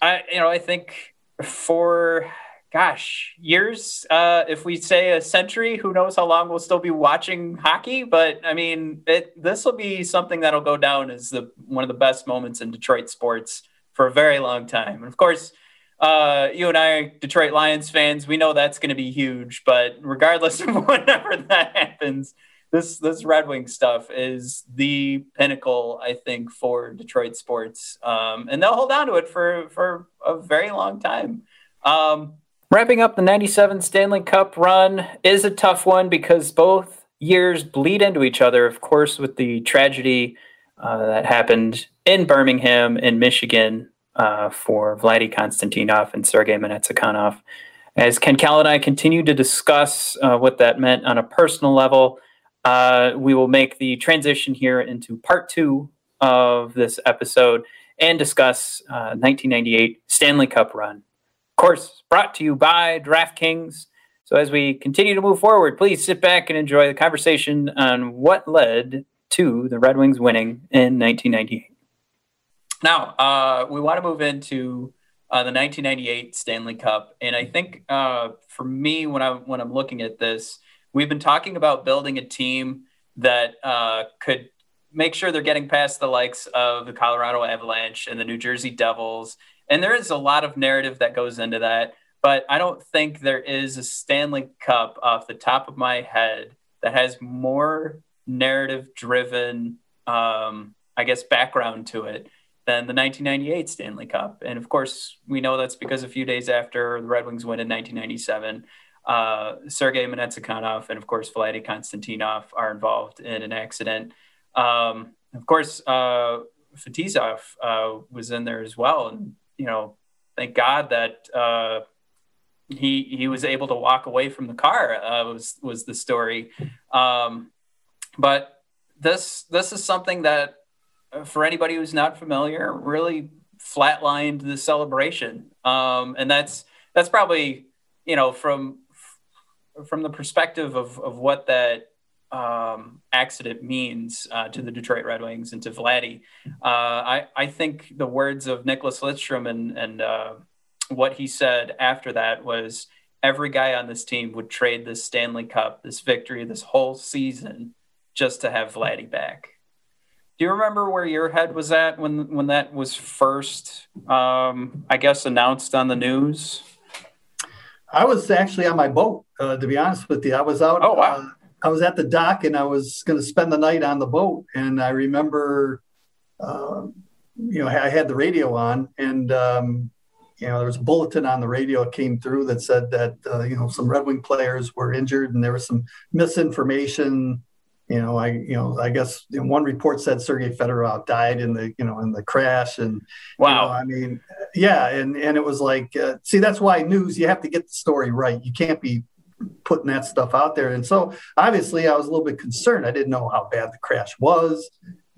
B: I you know I think for gosh, years. Uh, if we say a century, who knows how long we'll still be watching hockey? But I mean, it, this will be something that'll go down as the one of the best moments in Detroit sports for a very long time. And of course, uh, you and I, Detroit Lions fans, we know that's going to be huge. But regardless of whenever that happens, this this Red Wing stuff is the pinnacle, I think, for Detroit sports, um, and they'll hold on to it for for a very long time. Um, Wrapping up the 97 Stanley Cup run is a tough one because both years bleed into each other, of course, with the tragedy uh, that happened in Birmingham, in Michigan, uh, for Vladdy Konstantinov and Sergei Mnatsakanov. As Ken Kal and I continue to discuss uh, what that meant on a personal level, uh, we will make the transition here into part two of this episode and discuss 1998 uh, Stanley Cup run Of course, brought to you by DraftKings. So as we continue to move forward, please sit back and enjoy the conversation on what led to the Red Wings winning in 1998. Now, uh, we want to move into uh, the 1998 Stanley Cup, and I think uh, for me, when I when I'm looking at this, we've been talking about building a team that uh, could make sure they're getting past the likes of the Colorado Avalanche and the New Jersey Devils and there is a lot of narrative that goes into that, but I don't think there is a Stanley Cup off the top of my head that has more narrative driven, um, I guess, background to it than the 1998 Stanley Cup. And of course, we know that's because a few days after the Red Wings win in 1997, uh, Sergei Mnatsakanov and of course Vladdy Konstantinov are involved in an accident. Um, of course, uh, Fetisov uh, was in there as well, and you know, thank God that uh, he he was able to walk away from the car. Uh, was was the story, um, but this this is something that for anybody who's not familiar, really flatlined the celebration, um, and that's that's probably you know from from the perspective of of what that um, accident means uh, to the Detroit Red Wings and to Vladdy. Uh, I, I think the words of Nicholas Lidstrom and, and uh, what he said after that was every guy on this team would trade this Stanley Cup, this victory, this whole season just to have Vladdy back. Do you remember where your head was at when when that was first, um, I guess, announced on the news?
C: I was actually on my boat. Uh, to be honest with you, I was out.
B: Oh wow!
C: Uh, I was at the dock and I was going to spend the night on the boat. And I remember, uh, you know, I had the radio on and, um, you know, there was a bulletin on the radio that came through that said that, uh, you know, some Red Wing players were injured and there was some misinformation. You know, I, you know, I guess one report said Sergey Fedorov died in the, you know, in the crash. And
B: wow,
C: you know, I mean, yeah. And, and it was like, uh, see, that's why news, you have to get the story right. You can't be putting that stuff out there. And so obviously I was a little bit concerned. I didn't know how bad the crash was,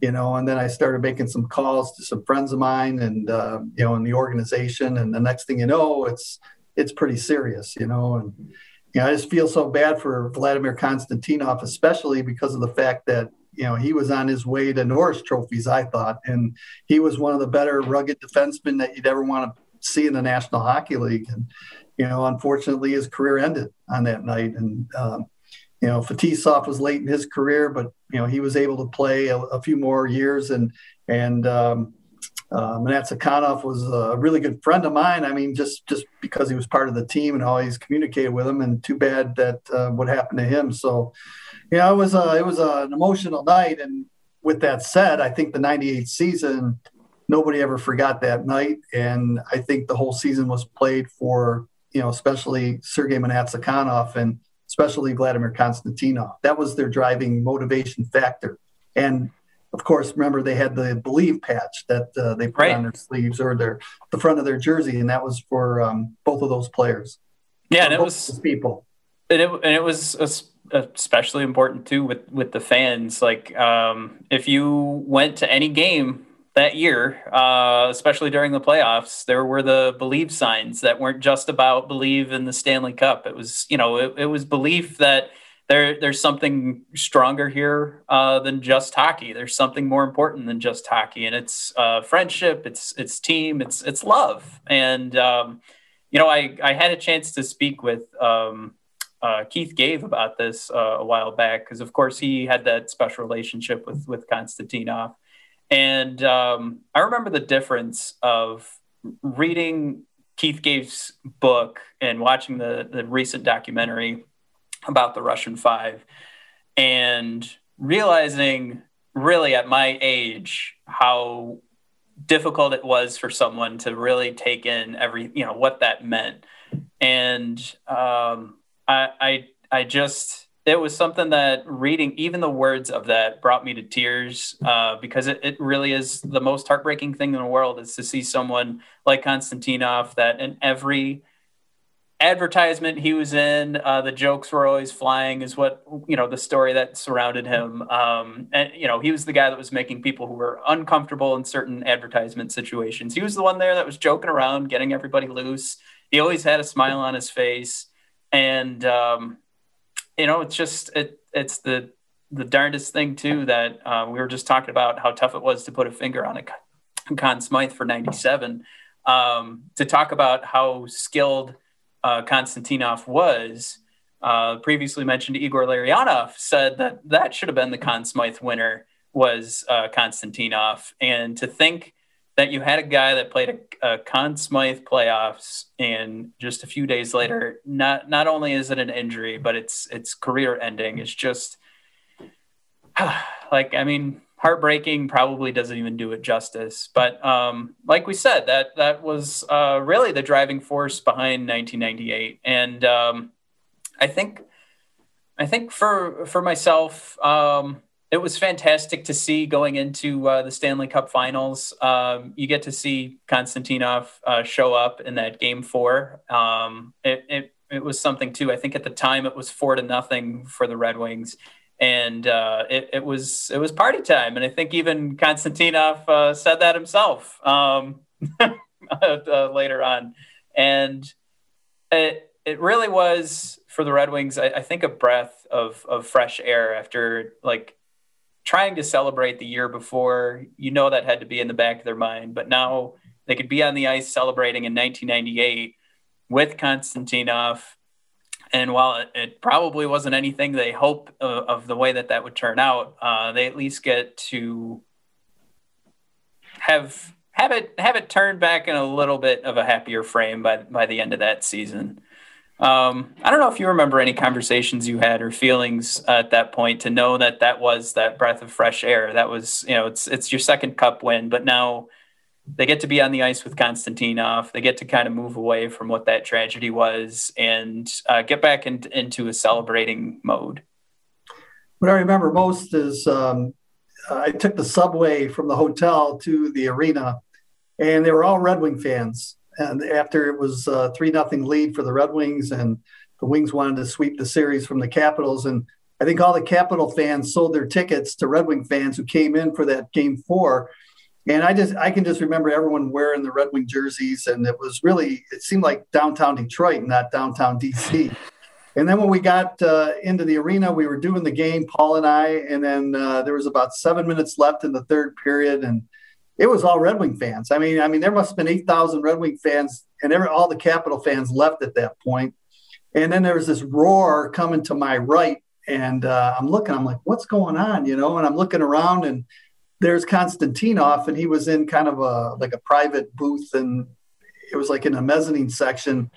C: you know, and then I started making some calls to some friends of mine and, uh, you know, in the organization. And the next thing you know, it's, it's pretty serious, you know, and, you know, I just feel so bad for Vladimir Konstantinov, especially because of the fact that, you know, he was on his way to Norris trophies, I thought, and he was one of the better rugged defensemen that you'd ever want to see in the National Hockey League. And, you know, unfortunately, his career ended on that night. And, um, you know, Fetisov was late in his career, but, you know, he was able to play a, a few more years. And, and, um, Mnatsakanov was a really good friend of mine. I mean, just just because he was part of the team and always communicated with him. And too bad that uh, what happened to him. So, yeah, it was a, it was a, an emotional night. And with that said, I think the '98 season, nobody ever forgot that night. And I think the whole season was played for you know, especially Sergei Mnatsakanov and especially Vladimir Konstantinov. That was their driving motivation factor. And of course, remember they had the believe patch that uh, they put right. on their sleeves or their the front of their jersey, and that was for um, both of those players.
B: Yeah, and it was
C: people,
B: and it and it was especially important too with with the fans. Like, um, if you went to any game that year, uh, especially during the playoffs, there were the believe signs that weren't just about believe in the Stanley Cup. It was, you know, it, it was belief that there there's something stronger here uh, than just hockey. There's something more important than just hockey, and it's uh, friendship, it's it's team, it's it's love, and um, you know, I, I had a chance to speak with um, uh, Keith Gave about this uh, a while back because, of course, he had that special relationship with with Konstantinov, and um, I remember the difference of reading Keith Gave's book and watching the the recent documentary about the Russian Five, and realizing really at my age how difficult it was for someone to really take in every you know what that meant. And um, I, I i just it was something that reading even the words of that brought me to tears uh, because it, it really is the most heartbreaking thing in the world is to see someone like konstantinov that in every advertisement he was in uh, the jokes were always flying is what you know the story that surrounded him. Um, and you know he was the guy that was making people who were uncomfortable in certain advertisement situations. He was the one there that was joking around getting everybody loose. He always had a smile on his face. And um, you know it's just it it's the the darndest thing too that uh, we were just talking about how tough it was to put a finger on a Conn Smythe for 97 um, to talk about how skilled uh, Konstantinov was, uh, previously mentioned Igor Larionov said that that should have been the Conn Smythe winner was uh, Konstantinov. And to think that you had a guy that played a, a Conn Smythe playoffs and just a few days later, not not only is it an injury, but it's it's career ending. It's just like I mean, heartbreaking probably doesn't even do it justice. But um, like we said that that was uh, really the driving force behind 1998 and um, i think i think for for myself um, it was fantastic to see going into uh, the stanley cup finals. Um, you get to see konstantinov uh, show up in that game four. Um, it, it, it was something too. I think at the time it was four to nothing for the red wings and uh, it, it, was it was party time. And I think even Konstantinov uh, said that himself um, uh, later on. And it it really was for the Red Wings. I, I, think a breath of of fresh air after like trying to celebrate the year before. You know that had to be in the back of their mind, but now they could be on the ice celebrating in 1998 with Konstantinov and while it, it, probably wasn't anything they hope of, of, the way that that would turn out, uh, they at least get to have have it have it turned back in a little bit of a happier frame by by the end of that season. Um, I don't know if you remember any conversations you had or feelings at that point to know that that was that breath of fresh air. That was you know it's it's your second cup win, but now they get to be on the ice with Konstantinov. They get to kind of move away from what that tragedy was and uh, get back in, into a celebrating mode.
C: What I remember most is um, I took the subway from the hotel to the arena, and they were all Red Wing fans. And after it was a three nothing lead for the Red Wings, and the Wings wanted to sweep the series from the Capitals, and I think all the Capital fans sold their tickets to Red Wing fans who came in for that game four and I just I can just remember everyone wearing the Red Wing jerseys, and it was really it seemed like downtown Detroit, not downtown DC. And then when we got uh, into the arena, we were doing the game, Paul and I, and then uh, there was about seven minutes left in the third period, and it was all Red Wing fans. I mean, I mean, there must have been eight thousand Red Wing fans, and every, all the Capital fans left at that point. And then there was this roar coming to my right, and uh, I'm looking, I'm like, what's going on, you know? And I'm looking around, and there's Konstantinov, and he was in kind of a like a private booth, and it was like in a mezzanine section,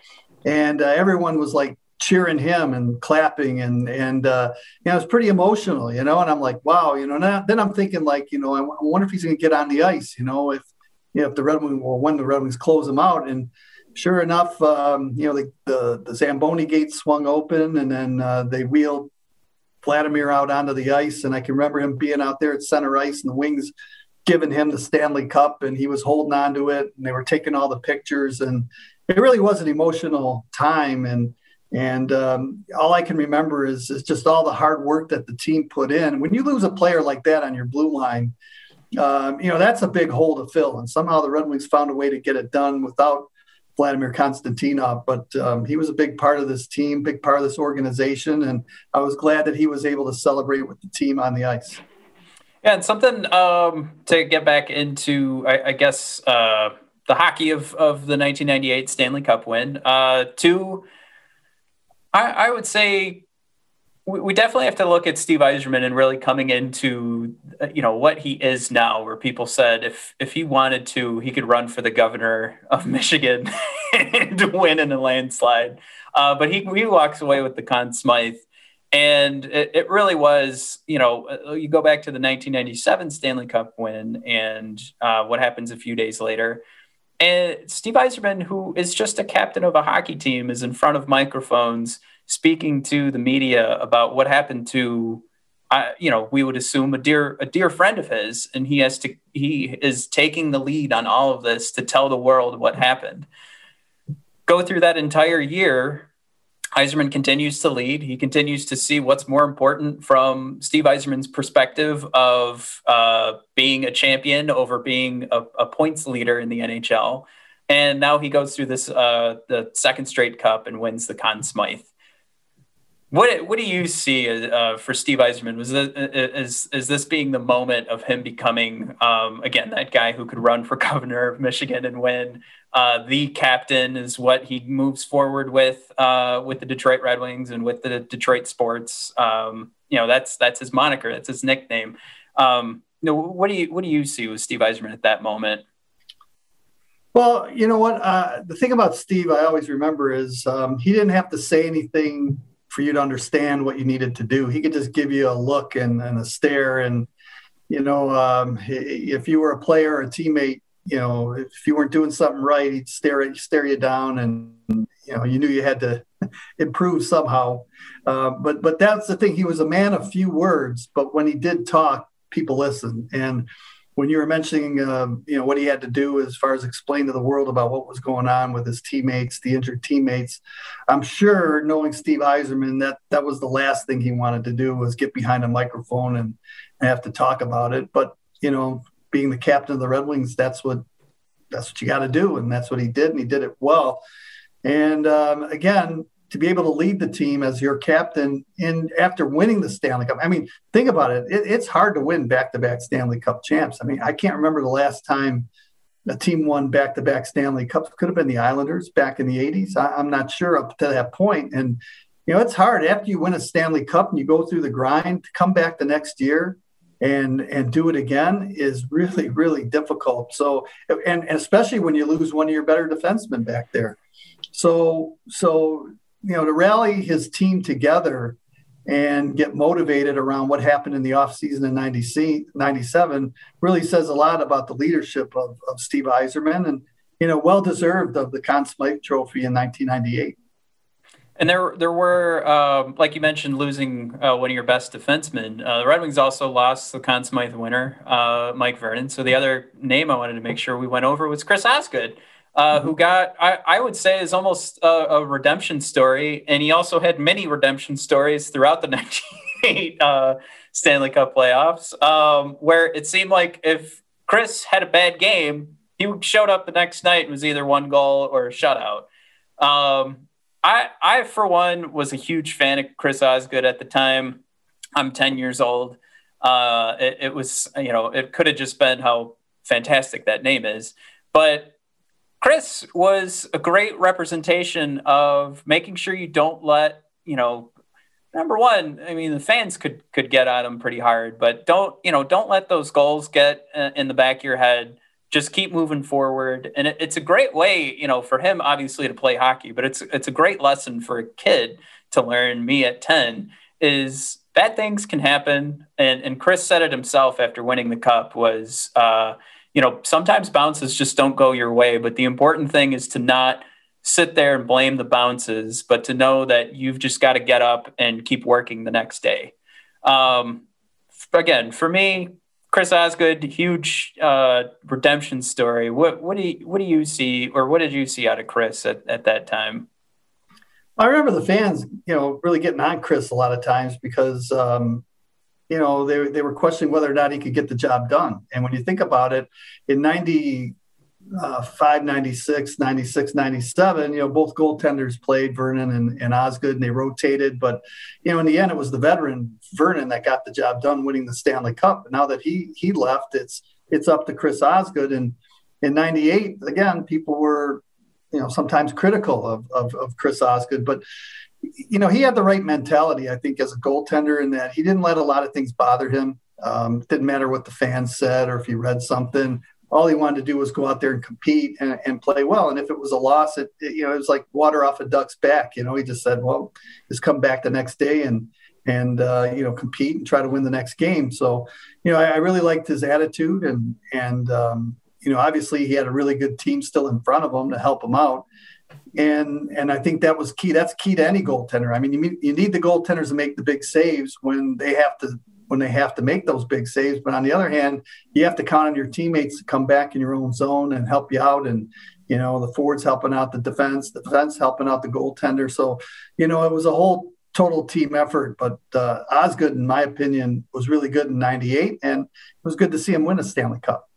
C: and uh, everyone was like cheering him and clapping, and and uh, you know it was pretty emotional, you know. And I'm like, wow, you know. Now, then I'm thinking like, you know, I, wonder if he's going to get on the ice, you know, if you know if the Red Wings or when the Red Wings close him out, and sure enough, um, you know, the, the, the Zamboni gate swung open, and then uh, they wheeled Vladimir out onto the ice, and I can remember him being out there at center ice and the Wings giving him the Stanley Cup, and he was holding on to it, and they were taking all the pictures, and it really was an emotional time, and and um, all I can remember is is just all the hard work that the team put in. When you lose a player like that on your blue line, um, you know that's a big hole to fill, and somehow the Red Wings found a way to get it done without Vladimir Konstantinov, but um, he was a big part of this team, big part of this organization, and I was glad that he was able to celebrate with the team on the ice.
B: Yeah, and something um, to get back into, I, I guess, uh, the hockey of of the 1998 Stanley Cup win. Uh, two, I, I would say we, we definitely have to look at Steve Yzerman and really coming into you know what he is now, where people said if if he wanted to, he could run for the governor of Michigan and win in a landslide. Uh, but he he walks away with the Conn Smythe. And it, it really was, you know, uh, you go back to the 1997 Stanley Cup win and uh, what happens a few days later. And Steve Yzerman who is just a captain of a hockey team, is in front of microphones speaking to the media about what happened to you know we would assume a dear a dear friend of his and he has to he is taking the lead on all of this to tell the world what happened go through that entire year Yzerman continues to lead. He continues to see what's more important from Steve Yzerman's perspective of uh, being a champion over being a, a, points leader in the NHL. And now he goes through this uh, the second straight cup and wins the Conn Smythe. What what do you see uh, for Steve Yzerman? Was this, is is this being the moment of him becoming um, again that guy who could run for governor of Michigan and win? Uh, the captain is what he moves forward with uh, with the Detroit Red Wings and with the Detroit Sports. Um, you know that's that's his moniker. That's his nickname. Um, you know, what do you what do you see with Steve Yzerman at that moment?
C: Well, you know what? Uh, the thing about Steve, I always remember is um, he didn't have to say anything for you to understand what you needed to do. He could just give you a look and, and a stare. And, you know, um, if you were a player or a teammate, you know, if you weren't doing something right, he'd stare at stare you down, and you know, you knew you had to improve somehow. Uh, but but that's the thing. He was a man of few words, but when he did talk, people listened. And when you were mentioning, um, you know, what he had to do as far as explain to the world about what was going on with his teammates, the injured teammates, I'm sure, knowing Steve Yzerman, that that was the last thing he wanted to do was get behind a microphone and, and have to talk about it. But you know, being the captain of the Red Wings, that's what that's what you got to do, and that's what he did, and he did it well. And um, again, to be able to lead the team as your captain in after winning the Stanley Cup. I mean, think about it. it it's hard to win back-to-back Stanley Cup champs. I mean, I can't remember the last time a team won back-to-back Stanley Cups. Could have been the Islanders back in the '80s. I, I'm not sure up to that point. And you know, it's hard after you win a Stanley Cup and you go through the grind to come back the next year and and do it again is really really difficult. So and, and especially when you lose one of your better defensemen back there. So so you know, to rally his team together and get motivated around what happened in the offseason in 90, 97 really says a lot about the leadership of, of Steve Yzerman and, you know, well deserved of the Conn Smythe Trophy in 1998.
B: And there, there were, uh, like you mentioned, losing uh, one of your best defensemen. Uh, the Red Wings also lost the Conn Smythe winner, uh, Mike Vernon. So the other name I wanted to make sure we went over was Chris Osgood, uh, who got, I, I, would say, is almost a, a, redemption story. And he also had many redemption stories throughout the 98 uh, Stanley Cup playoffs, um, where it seemed like if Chris had a bad game, he showed up the next night and was either one goal or a shutout. Um, I, I, for one, was a huge fan of Chris Osgood at the time. I'm 10 years old. Uh, it, it was, you know, it could have just been how fantastic that name is. But Chris was a great representation of making sure you don't let, you know, number one, I mean, the fans could could get at him pretty hard, but don't, you know, don't let those goals get uh, in the back of your head. Just keep moving forward, and it, it's a great way, you know, for him obviously to play hockey. But it's it's a great lesson for a kid to learn. Me at ten is bad things can happen, and and Chris said it himself after winning the cup was. Uh, you know, sometimes bounces just don't go your way, but the important thing is to not sit there and blame the bounces, but to know that you've just got to get up and keep working the next day. Um, again, for me, Chris Osgood, huge uh, redemption story. What what do you what do you see, or what did you see out of Chris at, at that time?
C: I remember the fans, you know, really getting on Chris a lot of times because um, you know, they, they were questioning whether or not he could get the job done. And when you think about it, in 95, uh, 96, 96, 97, you know, both goaltenders played Vernon and, and Osgood and they rotated. But, you know, in the end, it was the veteran Vernon that got the job done winning the Stanley Cup. Now that he he left, it's it's up to Chris Osgood. And, in '98, again, people were, you know, sometimes critical of, of, of Chris Osgood, but you know, he had the right mentality, I think, as a goaltender in that he didn't let a lot of things bother him. Um, didn't matter what the fans said or if he read something. All he wanted to do was go out there and compete and, and play well. And if it was a loss, it, it, you know it was like water off a duck's back. You know, he just said, "Well, just come back the next day and and uh, you know compete and try to win the next game." So, you know, I, I really liked his attitude and and um, you know obviously he had a really good team still in front of him to help him out and and I think that was key. That's key to any goaltender. I mean, you, you need the goaltenders to make the big saves when they have to when they have to make those big saves. But on the other hand, you have to count on your teammates to come back in your own zone and help you out. And you know, the forwards helping out the defense, the defense helping out the goaltender. So, you know, it was a whole total team effort. But uh, Osgood, in my opinion, was really good in '98, and it was good to see him win a Stanley Cup.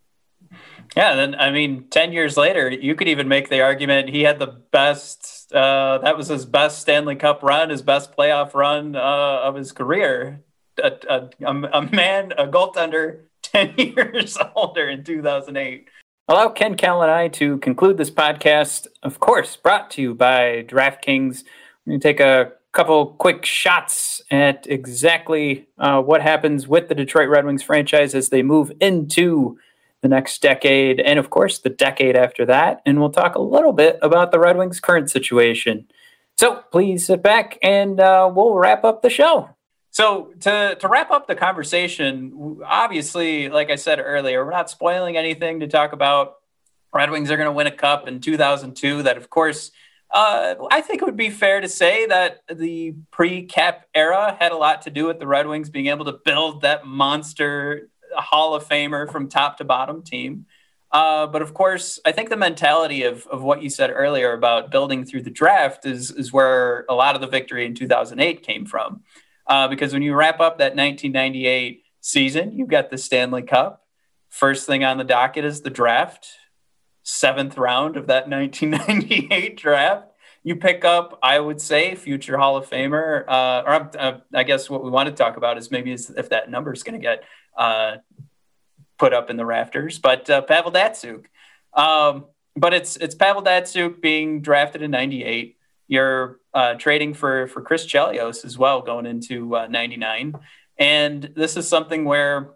B: Yeah, then I mean, ten years later, you could even make the argument he had the best. Uh, that was his best Stanley Cup run, his best playoff run uh, of his career. A, a, a, man, a goaltender, ten years older in 2008. Allow Ken Kal and I to conclude this podcast. Of course, brought to you by DraftKings. We're going to take a couple quick shots at exactly uh, what happens with the Detroit Red Wings franchise as they move into the next decade, and of course, the decade after that. And we'll talk a little bit about the Red Wings' current situation. So please sit back and uh, we'll wrap up the show. So to to wrap up the conversation, obviously, like I said earlier, we're not spoiling anything to talk about. Red Wings are going to win a cup in 2002. That, of course, uh, I think it would be fair to say that the pre-cap era had a lot to do with the Red Wings being able to build that monster a Hall of Famer from top to bottom team. Uh, but of course, I think the mentality of, of what you said earlier about building through the draft is, is where a lot of the victory in 2008 came from. Uh, because when you wrap up that 1998 season, you've got the Stanley Cup. First thing on the docket is the draft, seventh round of that 1998 draft. You pick up, I would say, future Hall of Famer, uh, or uh, I guess what we want to talk about is maybe if that number is going to get uh, put up in the rafters. But uh, Pavel Datsyuk. Um, but it's it's Pavel Datsyuk being drafted in '98. You're uh, trading for for Chris Chelios as well going into '99, uh, and this is something where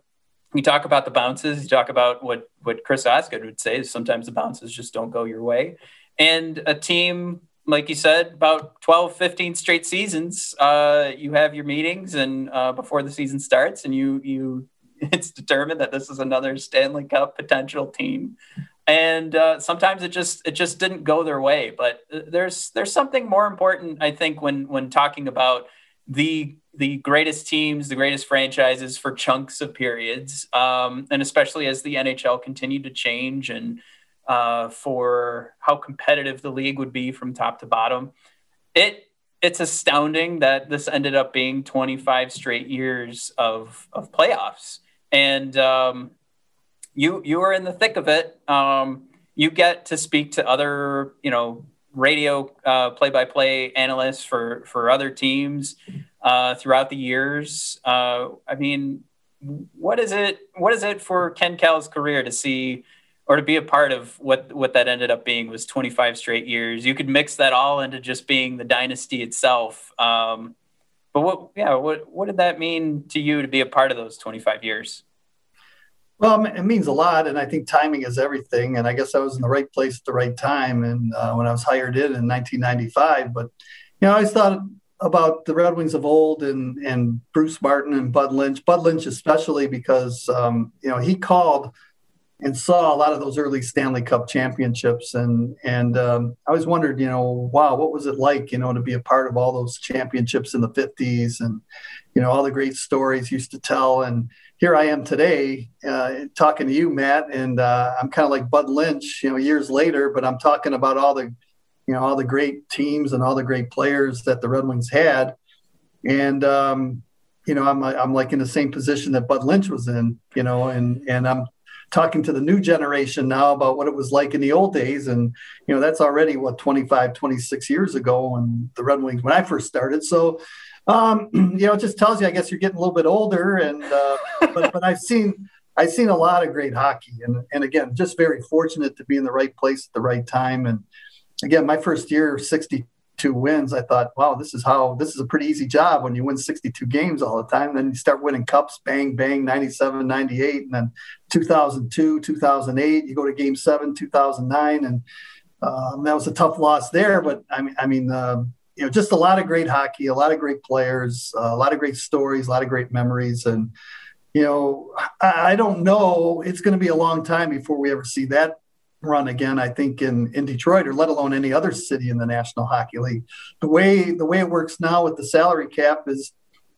B: we talk about the bounces. You talk about what what Chris Osgood would say is sometimes the bounces just don't go your way, and a team like you said, about 12, 15 straight seasons, uh, you have your meetings and uh, before the season starts and you, you it's determined that this is another Stanley Cup potential team. And uh, sometimes it just it just didn't go their way. But uh, there's there's something more important, I think, when when talking about the the greatest teams, the greatest franchises for chunks of periods, um, and especially as the NHL continued to change and uh, for how competitive the league would be from top to bottom. It it's astounding that this ended up being 25 straight years of of playoffs and um, you you are in the thick of it. Um, you get to speak to other, you know, radio uh, play-by-play analysts for for other teams uh, throughout the years. Uh, I mean, what is it? What is it for Ken Kal's career to see? Or to be a part of what what that ended up being was 25 straight years. You could mix that all into just being the dynasty itself. Um, but what, yeah, what what did that mean to you to be a part of those 25 years?
C: Well, it means a lot, and I think timing is everything. And I guess I was in the right place at the right time, and uh, when I was hired in in 1995. But you know, I always thought about the Red Wings of old and and Bruce Martyn and Bud Lynch. Bud Lynch especially because um, you know he called and saw a lot of those early Stanley Cup championships, and and um, I always wondered, you know, wow, what was it like, you know, to be a part of all those championships in the '50s, and you know, all the great stories used to tell, and here I am today uh, talking to you, Matt, and uh, I'm kind of like Bud Lynch, you know, years later, but I'm talking about all the, you know, all the great teams and all the great players that the Red Wings had, and um, you know, I'm I'm like in the same position that Bud Lynch was in, you know, and and I'm talking to the new generation now about what it was like in the old days. And you know that's already what 25 26 years ago when the red wings when i first started. So um, you know it just tells you i guess you're getting a little bit older. And uh, but, but i've seen I've seen a lot of great hockey, and and again, just very fortunate to be in the right place at the right time. And again, my first year, 62 wins, I thought, wow, this is how this is a pretty easy job when you win 62 games all the time. Then you start winning cups, bang, bang, 97, 98, and then 2002, 2008, you go to Game Seven, 2009, and um, that was a tough loss there. But I mean, I mean. Uh, you know, just a lot of great hockey, a lot of great players, uh, a lot of great stories, a lot of great memories, and you know, I, I don't know. It's going to be a long time before we ever see that run again. I think in in Detroit, or let alone any other city in the National Hockey League. The way the way it works now with the salary cap is,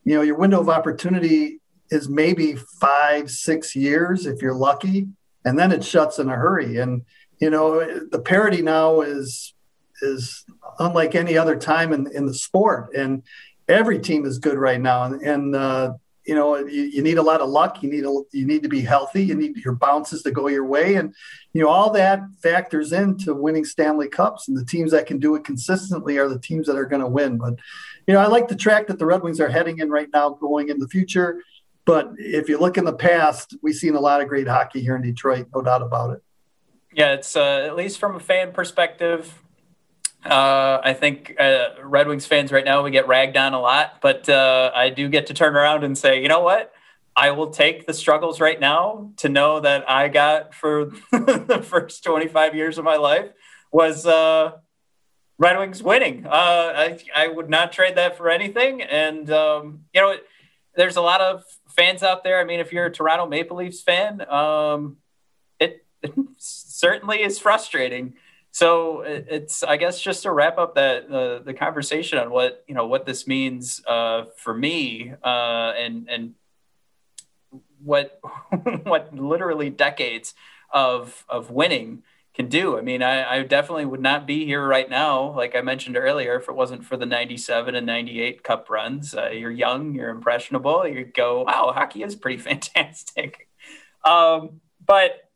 C: you know, your window of opportunity is maybe five six years if you're lucky, and then it shuts in a hurry. And you know, the parity now is is unlike any other time in, in the sport. And every team is good right now. And, and uh, you know, you, you, need a lot of luck. You need a, you need to be healthy. You need your bounces to go your way, and you know all that factors into winning Stanley Cups. And the teams that can do it consistently are the teams that are going to win. But you know, I like the track that the Red Wings are heading in right now, going in the future. But if you look in the past, we've seen a lot of great hockey here in Detroit, no doubt about it.
B: Yeah, it's uh, at least from a fan perspective, uh, I think uh, Red Wings fans right now we get ragged on a lot, but uh, I do get to turn around and say, you know what? I will take the struggles right now to know that I got for the first 25 years of my life was uh, Red Wings winning. Uh, I, I would not trade that for anything. And, um, you know, there's a lot of fans out there. I mean, if you're a Toronto Maple Leafs fan, um, it, it certainly is frustrating so it's i guess just to wrap up that uh, the conversation on what you know what this means uh, for me uh, and and what what literally decades of of winning can do. I mean, I, I, definitely would not be here right now, like I mentioned earlier, if it wasn't for the 97 and 98 cup runs. Uh, you're young, you're impressionable, you go, wow, hockey is pretty fantastic. Um, but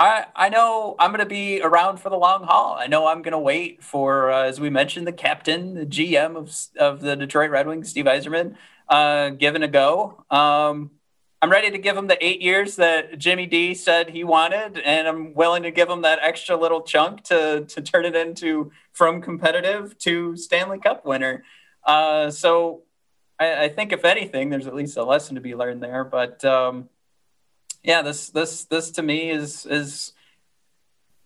B: I, I know I'm going to be around for the long haul. I know I'm going to wait for, uh, as we mentioned, the captain, the GM of, of the Detroit Red Wings, Steve Yzerman, uh, given a go. Um, I'm ready to give him the eight years that Jimmy D said he wanted, and I'm willing to give him that extra little chunk to to turn it into from competitive to Stanley Cup winner. Uh, so I, I, think if anything, there's at least a lesson to be learned there. But um, yeah, this this this to me is is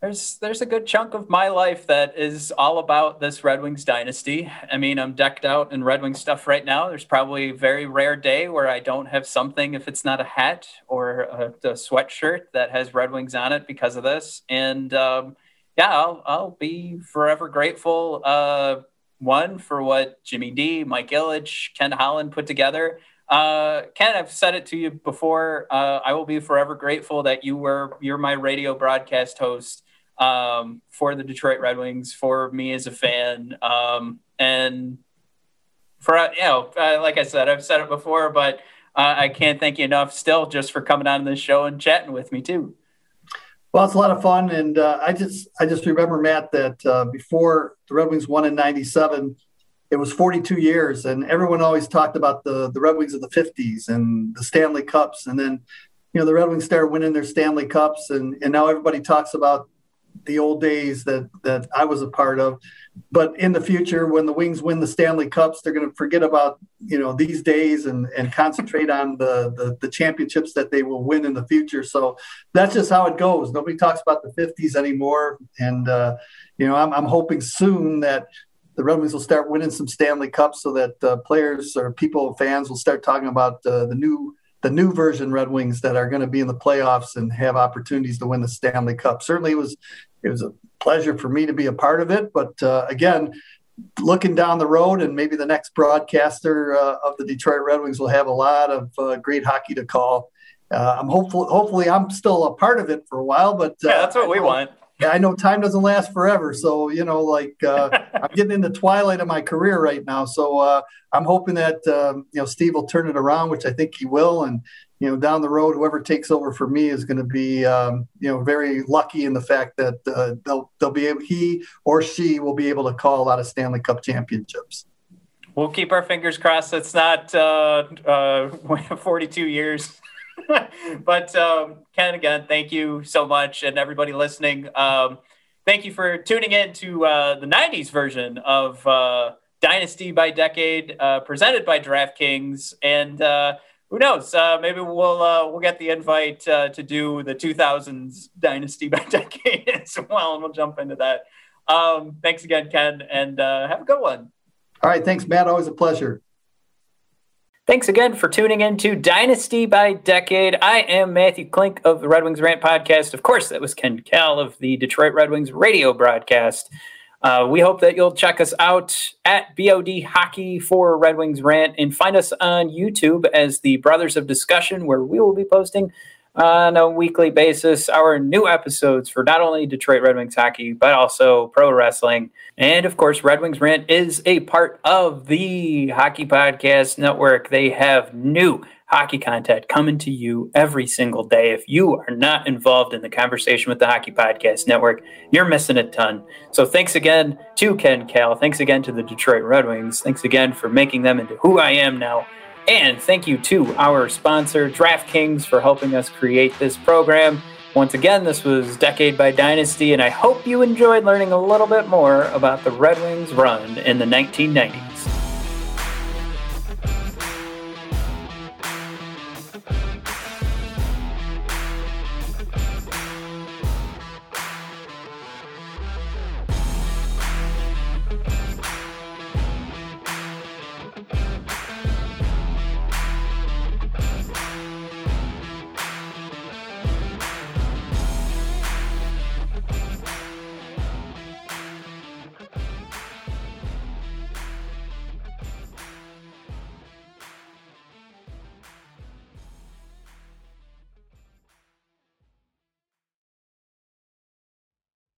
B: there's there's a good chunk of my life that is all about this Red Wings dynasty. I mean, I'm decked out in Red Wings stuff right now. There's probably a very rare day where I don't have something if it's not a hat or a, a sweatshirt that has Red Wings on it because of this. And um, yeah, I'll I'll be forever grateful. Uh, one for what Jimmy D, Mike Ilitch, Ken Holland put together. Uh, Ken, I've said it to you before. Uh, I will be forever grateful that you were you're my radio broadcast host um, for the Detroit Red Wings, for me as a fan, um, and for you know, uh, like I said, I've said it before, but uh, I can't thank you enough still just for coming on this show and chatting with me too.
C: Well, it's a lot of fun, and uh, I just I just remember Matt that uh, before the Red Wings won in '97 it was 42 years and everyone always talked about the the red wings of the 50s and the stanley cups and then you know the red wings started winning their stanley cups and and now everybody talks about the old days that that i was a part of. But in the future when the wings win the stanley cups they're going to forget about you know these days and and concentrate on the, the the championships that they will win in the future. So that's just how it goes. Nobody talks about the 50s anymore and uh, you know I'm, I'm hoping soon that the Red Wings will start winning some Stanley Cups so that uh, players or people, fans will start talking about uh, the new the new version Red Wings that are going to be in the playoffs and have opportunities to win the Stanley Cup. Certainly, it was it was a pleasure for me to be a part of it. But uh, again, looking down the road, and maybe the next broadcaster uh, of the Detroit Red Wings will have a lot of uh, great hockey to call. Uh, I'm hopeful. Hopefully, I'm still a part of it for a while. But
B: yeah, that's what we want
C: I know time doesn't last forever. So, you know, like uh, I'm getting in the twilight of my career right now. So uh, I'm hoping that, um, you know, Steve will turn it around, which I think he will. And, you know, down the road, whoever takes over for me is going to be, um, you know, very lucky in the fact that uh, they'll, they'll be able, he or she will be able to call a lot of Stanley Cup championships.
B: We'll keep our fingers crossed. It's not uh, uh, 42 years but um, Ken, again, thank you so much, and everybody listening. Um, thank you for tuning in to uh, the '90s version of uh, Dynasty by Decade, uh, presented by DraftKings, and uh, who knows? Uh, maybe we'll uh, we'll get the invite to do the 2000s Dynasty by Decade as well, and we'll jump into that. Um, thanks again, Ken, and have a good one.
C: All right, thanks, Matt. Always a pleasure.
B: Thanks again for tuning in to Dynasty by Decade. I am Matthew Klink of the Red Wings Rant podcast. Of course, that was Ken Kal of the Detroit Red Wings radio broadcast. Uh, we hope that you'll check us out at BOD Hockey for Red Wings Rant and find us on YouTube as the Brothers of Discussion, where we will be posting on a weekly basis our new episodes for not only Detroit Red Wings hockey, but also pro wrestling. And of course, Red Wings Rant is a part of the Hockey Podcast Network. They have new hockey content coming to you every single day. If you are not involved in the conversation with the Hockey Podcast Network, you're missing a ton. So thanks again to Ken Kal. Thanks again to the Detroit Red Wings. Thanks again for making them into who I am now. And thank you to our sponsor, DraftKings, for helping us create this program. Once again, this was Decade by Dynasty, and I hope you enjoyed learning a little bit more about the Red Wings run in the 1990s.